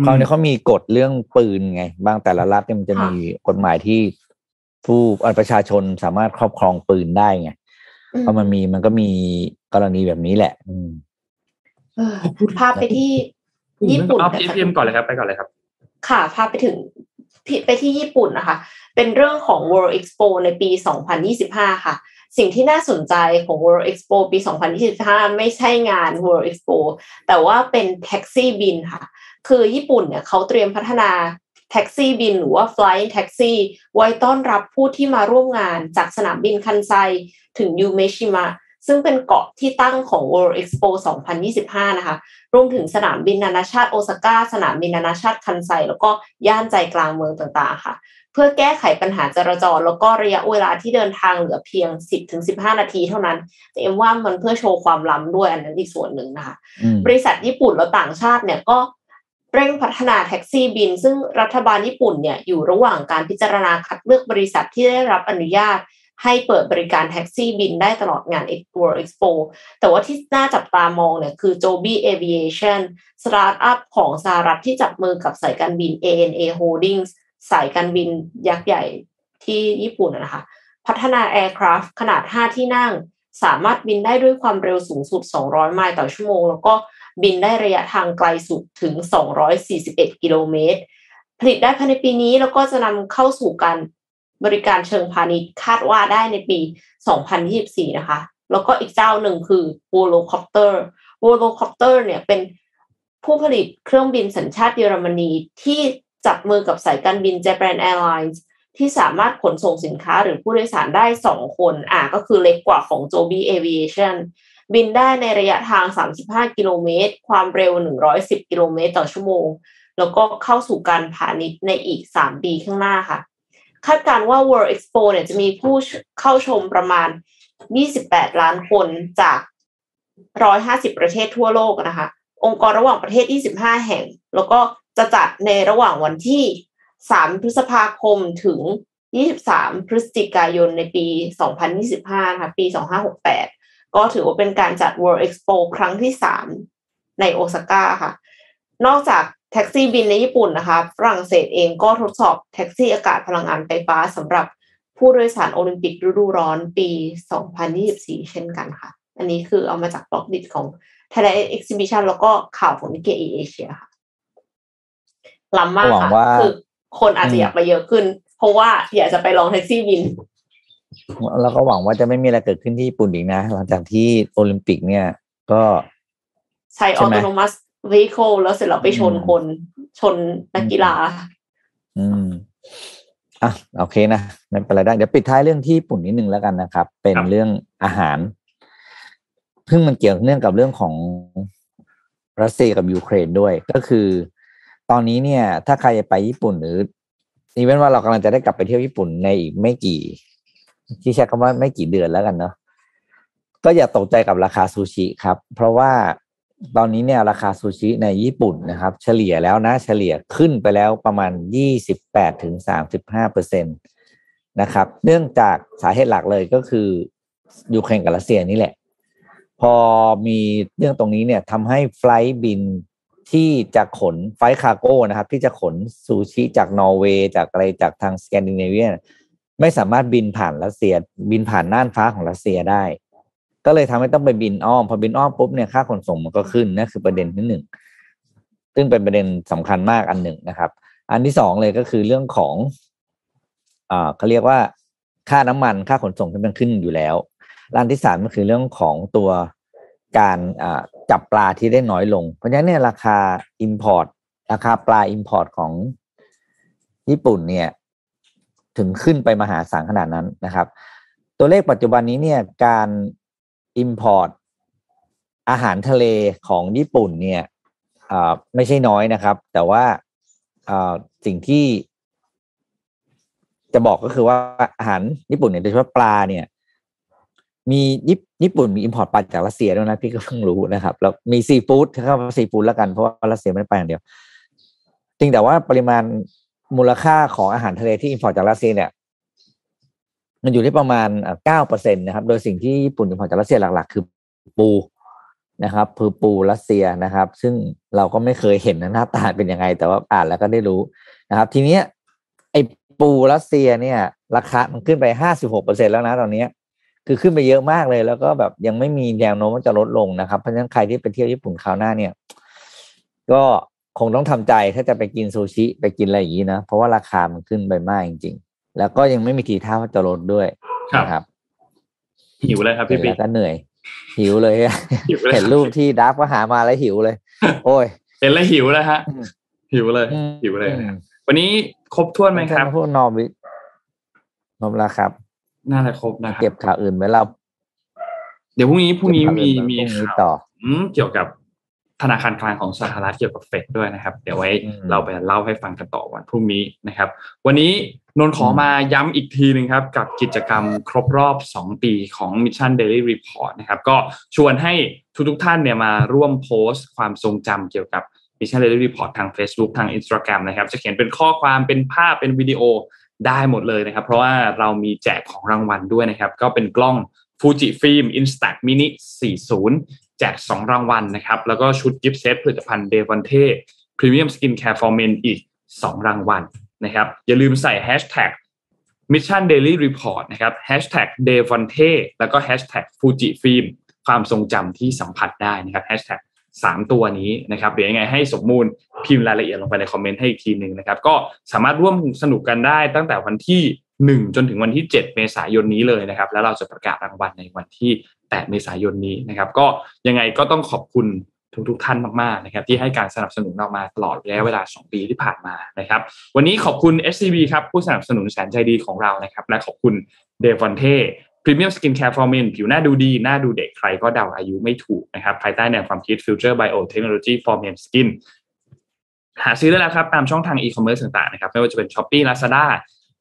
คราวนี้เขามีกฎเรื่องปืนไง บางแต่ละรัฐเนี่ยมันจะค่ะมีกฎหมายที่ผู้เอ่อประชาชนสามารถครอบครองปืนได้ไงเพราะมันมีมันก็มีกรณีแบบนี้แหละ อืมเออพาไปที่ญี่ปุ่นเอานะคะพีเอ็มก่อนเลยครับไปก่อนเลยครับ ค่ะพาไปถึงพิ ไปที่ญี่ปุ่นนะคะ เป็นเรื่องของ World Expo ในปี 2025 ค่ะ สิ่งที่น่าสนใจของ World Expo ปี 2025 ไม่ใช่งาน World Expo แต่ว่าเป็นแท็กซี่บินค่ะ คือญี่ปุ่นเนี่ยเขาเตรียมพัฒนาแท็กซี่บินหรือว่า Flying Taxi ไว้ต้อนรับผู้ที่มาร่วมงานจากสนามบินคันไซ ถึงยูเมชิมะ ซึ่งเป็นเกาะที่ตั้งของ World Expo 2025 นะคะ รวมถึงสนามบินนานาชาติโอซาก้า สนามบินนานาชาติคันไซ แล้วก็ย่านใจกลางเมืองต่างๆ ค่ะ เพื่อแก้ไขปัญหาจราจร แล้วก็ระยะเวลาที่เดินทางเหลือเพียง 10-15 นาทีเท่านั้น แต่เอ็มว่ามันเพื่อโชว์ความล้ำด้วยอันนั้นอีกส่วนหนึ่งนะคะอืมบริษัทญี่ปุ่นและต่างชาติเนี่ยก็เร่งพัฒนาแท็กซี่บิน ซึ่งรัฐบาลญี่ปุ่นเนี่ยอยู่ระหว่างการพิจารณาคัดเลือกบริษัทที่ได้รับอนุญาต ให้เปิดบริการแท็กซี่บินได้ตลอดงาน World Expo แต่ว่าที่น่าจับตามองเนี่ยคือ Joby Aviation สตาร์ทอัพของสหรัฐที่จับมือกับสายการบิน ANA Holdings สายการบินยักษ์ใหญ่ที่ญี่ปุ่นนะคะ พัฒนา Aircraft ขนาด 5 ที่นั่ง สามารถบินได้ด้วยความเร็วสูงสุด 200 ไมล์ต่อชั่วโมง แล้วก็บินได้ระยะทางไกลสุดถึง 241 กิโลเมตร ผลิตได้ภายในปีนี้แล้วก็จะนำเข้าสู่การ บริการเชิงพาณิชย์คาดว่าได้ในปี 2024 นะคะ แล้วก็อีกเจ้าหนึ่งคือ Volocopter Volocopter เนี่ยเป็นผู้ผลิตเครื่องบินสัญชาติเยอรมนีที่จับมือกับสายการบิน Japan Airlines ที่สามารถขนส่งสินค้าหรือผู้โดยสารได้ 2 คน อ่าก็คือเล็กกว่าของ Joby Aviation บินได้ในระยะทาง 35 กิโลเมตร ความเร็ว 110 กิโลเมตรต่อชั่วโมง แล้วก็เข้าสู่การพาณิชย์ในอีก 3 ปีข้างหน้าค่ะ คาดการณ์ว่า World Expo เนี่ยจะมีผู้เข้าชมประมาณ 28 ล้านคนจาก 150 ประเทศทั่วโลกนะคะ องค์กรระหว่างประเทศ 25 แห่ง แล้วก็จะจัดในระหว่างวันที่ 3 พฤษภาคมถึง 23 พฤศจิกายนในปี 2025 นะคะ ปี 2568 ก็ถือว่าเป็นการจัด World Expo ครั้งที่ 3 ในโอซาก้าค่ะ นอกจาก แท็กซี่บินในญี่ปุ่นนะคะฝรั่งเศสเองก็ทดสอบแท็กซี่อากาศพลังงานไฟฟ้าสำหรับผู้โดยสารโอลิมปิกฤดูร้อนปี 2024 เช่นกันค่ะ อันนี้คือเอามาจาก Blockdit ของ Thailand Exhibition แล้วก็ข่าวของ Nikkei Asia ค่ะล้ำมากหวังค่ะว่าคือคนอาจจะอยากไปเยอะขึ้น เพราะว่าอยากจะไปลองแท็กซี่บิน แล้วก็หวังว่าจะไม่มีอะไรเกิดขึ้นที่ญี่ปุ่นอีกนะ หลังจากที่โอลิมปิกเนี่ย ก็ใช้ใช่ไหม autonomous vehicle แล้วเสร็จแล้วไปชนอืมคนชนนักกีฬา อืมอะโอเคนะไม่เป็นไรได้ เดี๋ยวปิดท้ายเรื่องที่ญี่ปุ่นนิดนึงแล้วกันนะครับ เป็นครับเรื่องอาหารซึ่งมันเกี่ยวเนื่องกับเรื่องของรัสเซียกับยูเครนด้วย ก็คือ ตอนนี้เนี่ย ถ้าใครจะไปญี่ปุ่นหรืออีเวนต์ว่าเรากำลังจะได้กลับไปเที่ยวญี่ปุ่นในอีกไม่กี่ ที่ใช้คำว่าไม่กี่เดือนแล้วกันเนาะก็อย่าตกใจกับราคาซูชิครับ เพราะว่า ตอนนี้เนี่ยราคาซูชิในญี่ปุ่นนะครับ เฉลี่ยแล้วนะเฉลี่ยขึ้นไปแล้วประมาณยี่สิบแปดถึงสามสิบห้าเปอร์เซ็นต์นะครับ เนื่องจากสาเหตุหลักเลยก็คือยูเครนกับรัสเซียนี่แหละ พอมีเรื่องตรงนี้เนี่ยทำให้ flight บินที่จะขน flight cargo นะครับ ที่จะขนซูชิจากนอร์เวย์จากอะไรจากทางสแกนดิเนเวีย ไม่สามารถบินผ่านรัสเซีย บินผ่านน่านฟ้าของรัสเซียได้ ก็เลยทำให้ต้องไปบินอ้อม พอบินอ้อมปุ๊บเนี่ยค่าขนส่งมันก็ขึ้นนั่นคือประเด็นที่หนึ่งซึ่งเป็นประเด็นสำคัญมากอันหนึ่งนะครับ อันที่สองเลยก็คือเรื่องของอ่าเขาเรียกว่าค่าน้ำมันค่าขนส่งที่มันขึ้นอยู่แล้วละอันที่สามก็คือเรื่องของตัวการจับปลาที่ได้น้อยลง เพราะฉะนั้นเนี่ยราคา Import ราคาปลา Import ของญี่ปุ่นเนี่ยถึงขึ้นไปมหาศาลขนาดนั้นนะครับ ตัวเลขปัจจุบันนี้เนี่ยการ Import อาหารทะเลของญี่ปุ่นเนี่ยไม่ใช่น้อยนะครับ แต่ว่าสิ่งที่จะบอกก็คือว่าอาหารญี่ปุ่นเนี่ยโดยเฉพาะปลาเนี่ย มีญี่ปุ่นมี import ปลาจากรัสเซียด้วยนะพี่ก็เพิ่งรู้นะครับ แล้วมีซีฟู้ดเข้าซีฟู้ดแล้วกันเพราะว่ารัสเซียไม่ได้ปลาอย่างเดียวจริงแต่ว่าปริมาณมูลค่าของอาหารทะเลที่ import จากรัสเซียเนี่ย มันอยู่ที่ประมาณเก้าเปอร์เซ็นต์นะครับ โดยสิ่งที่ญี่ปุ่น import จากรัสเซียหลัก ๆ คือปูนะครับคือปูรัสเซียนะครับ ซึ่งเราก็ไม่เคยเห็นหน้าตาเป็นยังไง แต่ว่าอ่านแล้วก็ได้รู้นะครับ ทีเนี้ยไอปูรัสเซียเนี่ย ราคามันขึ้นไปห้าสิบหกเปอร์เซ็นแล้วนะตอนนี้คือขึ้นไปเยอะมากเลย แล้วก็แบบยังไม่มีแนวโน้มว่าจะลดลงนะครับ เพราะฉะนั้นใครที่ไปเที่ยวญี่ปุ่นคราวหน้าเนี่ย ก็คงต้องทำใจถ้าจะไปกินซูชิไปกินอะไรอย่างนี้นะ เพราะว่าราคามันขึ้นไปมากจริง แล้วก็ยังไม่มีทีท่าว่าจะลดด้วยนะครับ หิวเลยครับพี่ปิ๊กก็เหนื่อย หิวเลยเห็นรูปที่ดับก็หามาแล้วหิวเลย โอ้ยเห็นแล้วหิวเลยฮะ หิวเลยหิวเลยวันนี้ครบถ้วนไหมครับพวกนอมวินอมแล้วครับ น่าจะครบนะครับเก็บข่าวอื่นไว้เรา เดี๋ยวพรุ่งนี้พรุ่งนี้มีมีต่อเกี่ยวกับ ธนาคารกลางของสหรัฐเกี่ยวกับเฟดด้วยนะครับ เดี๋ยวไว้เราไปเล่าให้ฟังกันต่อวันพรุ่งนี้นะครับ วันนี้นนขอมาย้ำอีกทีหนึ่งครับกับกิจกรรมครบรอบ 2 ปีของ Mission Daily Report นะครับ ก็ชวนให้ทุกๆท่านเนี่ยมาร่วมโพสต์ความทรงจำเกี่ยวกับ Mission Daily Report ทาง Facebook ทาง Instagram นะครับ จะเขียนเป็นข้อความเป็นภาพเป็นวิดีโอได้หมดเลยนะครับ เพราะว่าเรามีแจกของรางวัลด้วยนะครับ ก็เป็นกล้อง Fujifilm Instax Mini 40แจ ก 2 รางวัลนะครับ แล้วก็ชุด gift set ผลิตภัณฑ์ Devonte Premium Skincare for Men อีก 2 รางวัลนะครับ อย่าลืมใส่แฮชแท็ก Mission Daily Report นะครับแฮชแท็ก d e v o n t e แล้วก็แฮชแท็ก Fuji Film ความทรงจำที่สัมผัสได้นะครับแฮชแท็กสามตัวนี้นะครับเดี๋ยวยังไงให้สมมูลพิมพ์รายละเอียดลงไปในคอมเมนต์ให้อีกทีหนึ่งนะครับ ก็สามารถร่วมสนุกกันได้ตั้งแต่วันที่ 1 จนถึงวันที่ 7 เมษายนนี้เลยนะครับ แล้วเราจะประกาศรางวัลในวันที่ 8 เมษายนนี้นะครับ ก็ยังไงก็ต้องขอบคุณทุกทกท่านมากๆนะครับที่ให้การสนับสนุนเรามาตลอดระยะเวลา 2 ปีที่ผ่านมานะครับ วันนี้ขอบคุณ SCB ครับผู้สนับสนุนแสนใจดีของเรานะครับและขอบคุณDevonte Premium Skincare for Men ผิวหน้าดูดี หน้าดูเด็กใครก็เดาอายุไม่ถูกนะครับภายใต้แนวความคิด Future Bio Technology for Men Skin หาซื้อได้แล้วครับ ตามช่องทางอีคอมเมิร์ซต่างๆนะครับ ไม่ว่าจะเป็น s h o p e e Lazada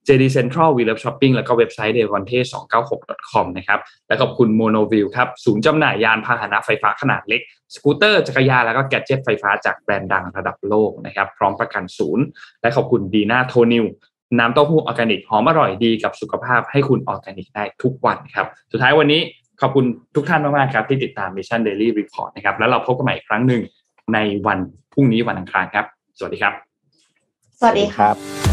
JD Central We Love Shopping แล้วก็เว็บไซต์ devonte296.com นะครับ และขอบคุณ Monoview ครับ ศูนย์จำหน่ายยานพาหนะไฟฟ้าขนาดเล็ก สกูตเตอร์จักรยานแล้วก็ gadget ไฟฟ้าจากแบรนด์ดังระดับโลกนะครับ พร้อมประกันศูนย์ และขอบคุณดีน่าโทนิวน้ำเต้าหู้ออร์แกนิกหอมอร่อยดีกับสุขภาพให้คุณออร์แกนิกได้ทุกวันครับ สุดท้ายวันนี้ขอบคุณทุกท่านมากๆครับที่ติดตาม Mission Daily Report นะครับ แล้วเราพบกันใหม่อีกครั้งหนึ่งในวันพรุ่งนี้วันอังคารครับ สวัสดีครับ สวัสดีครับ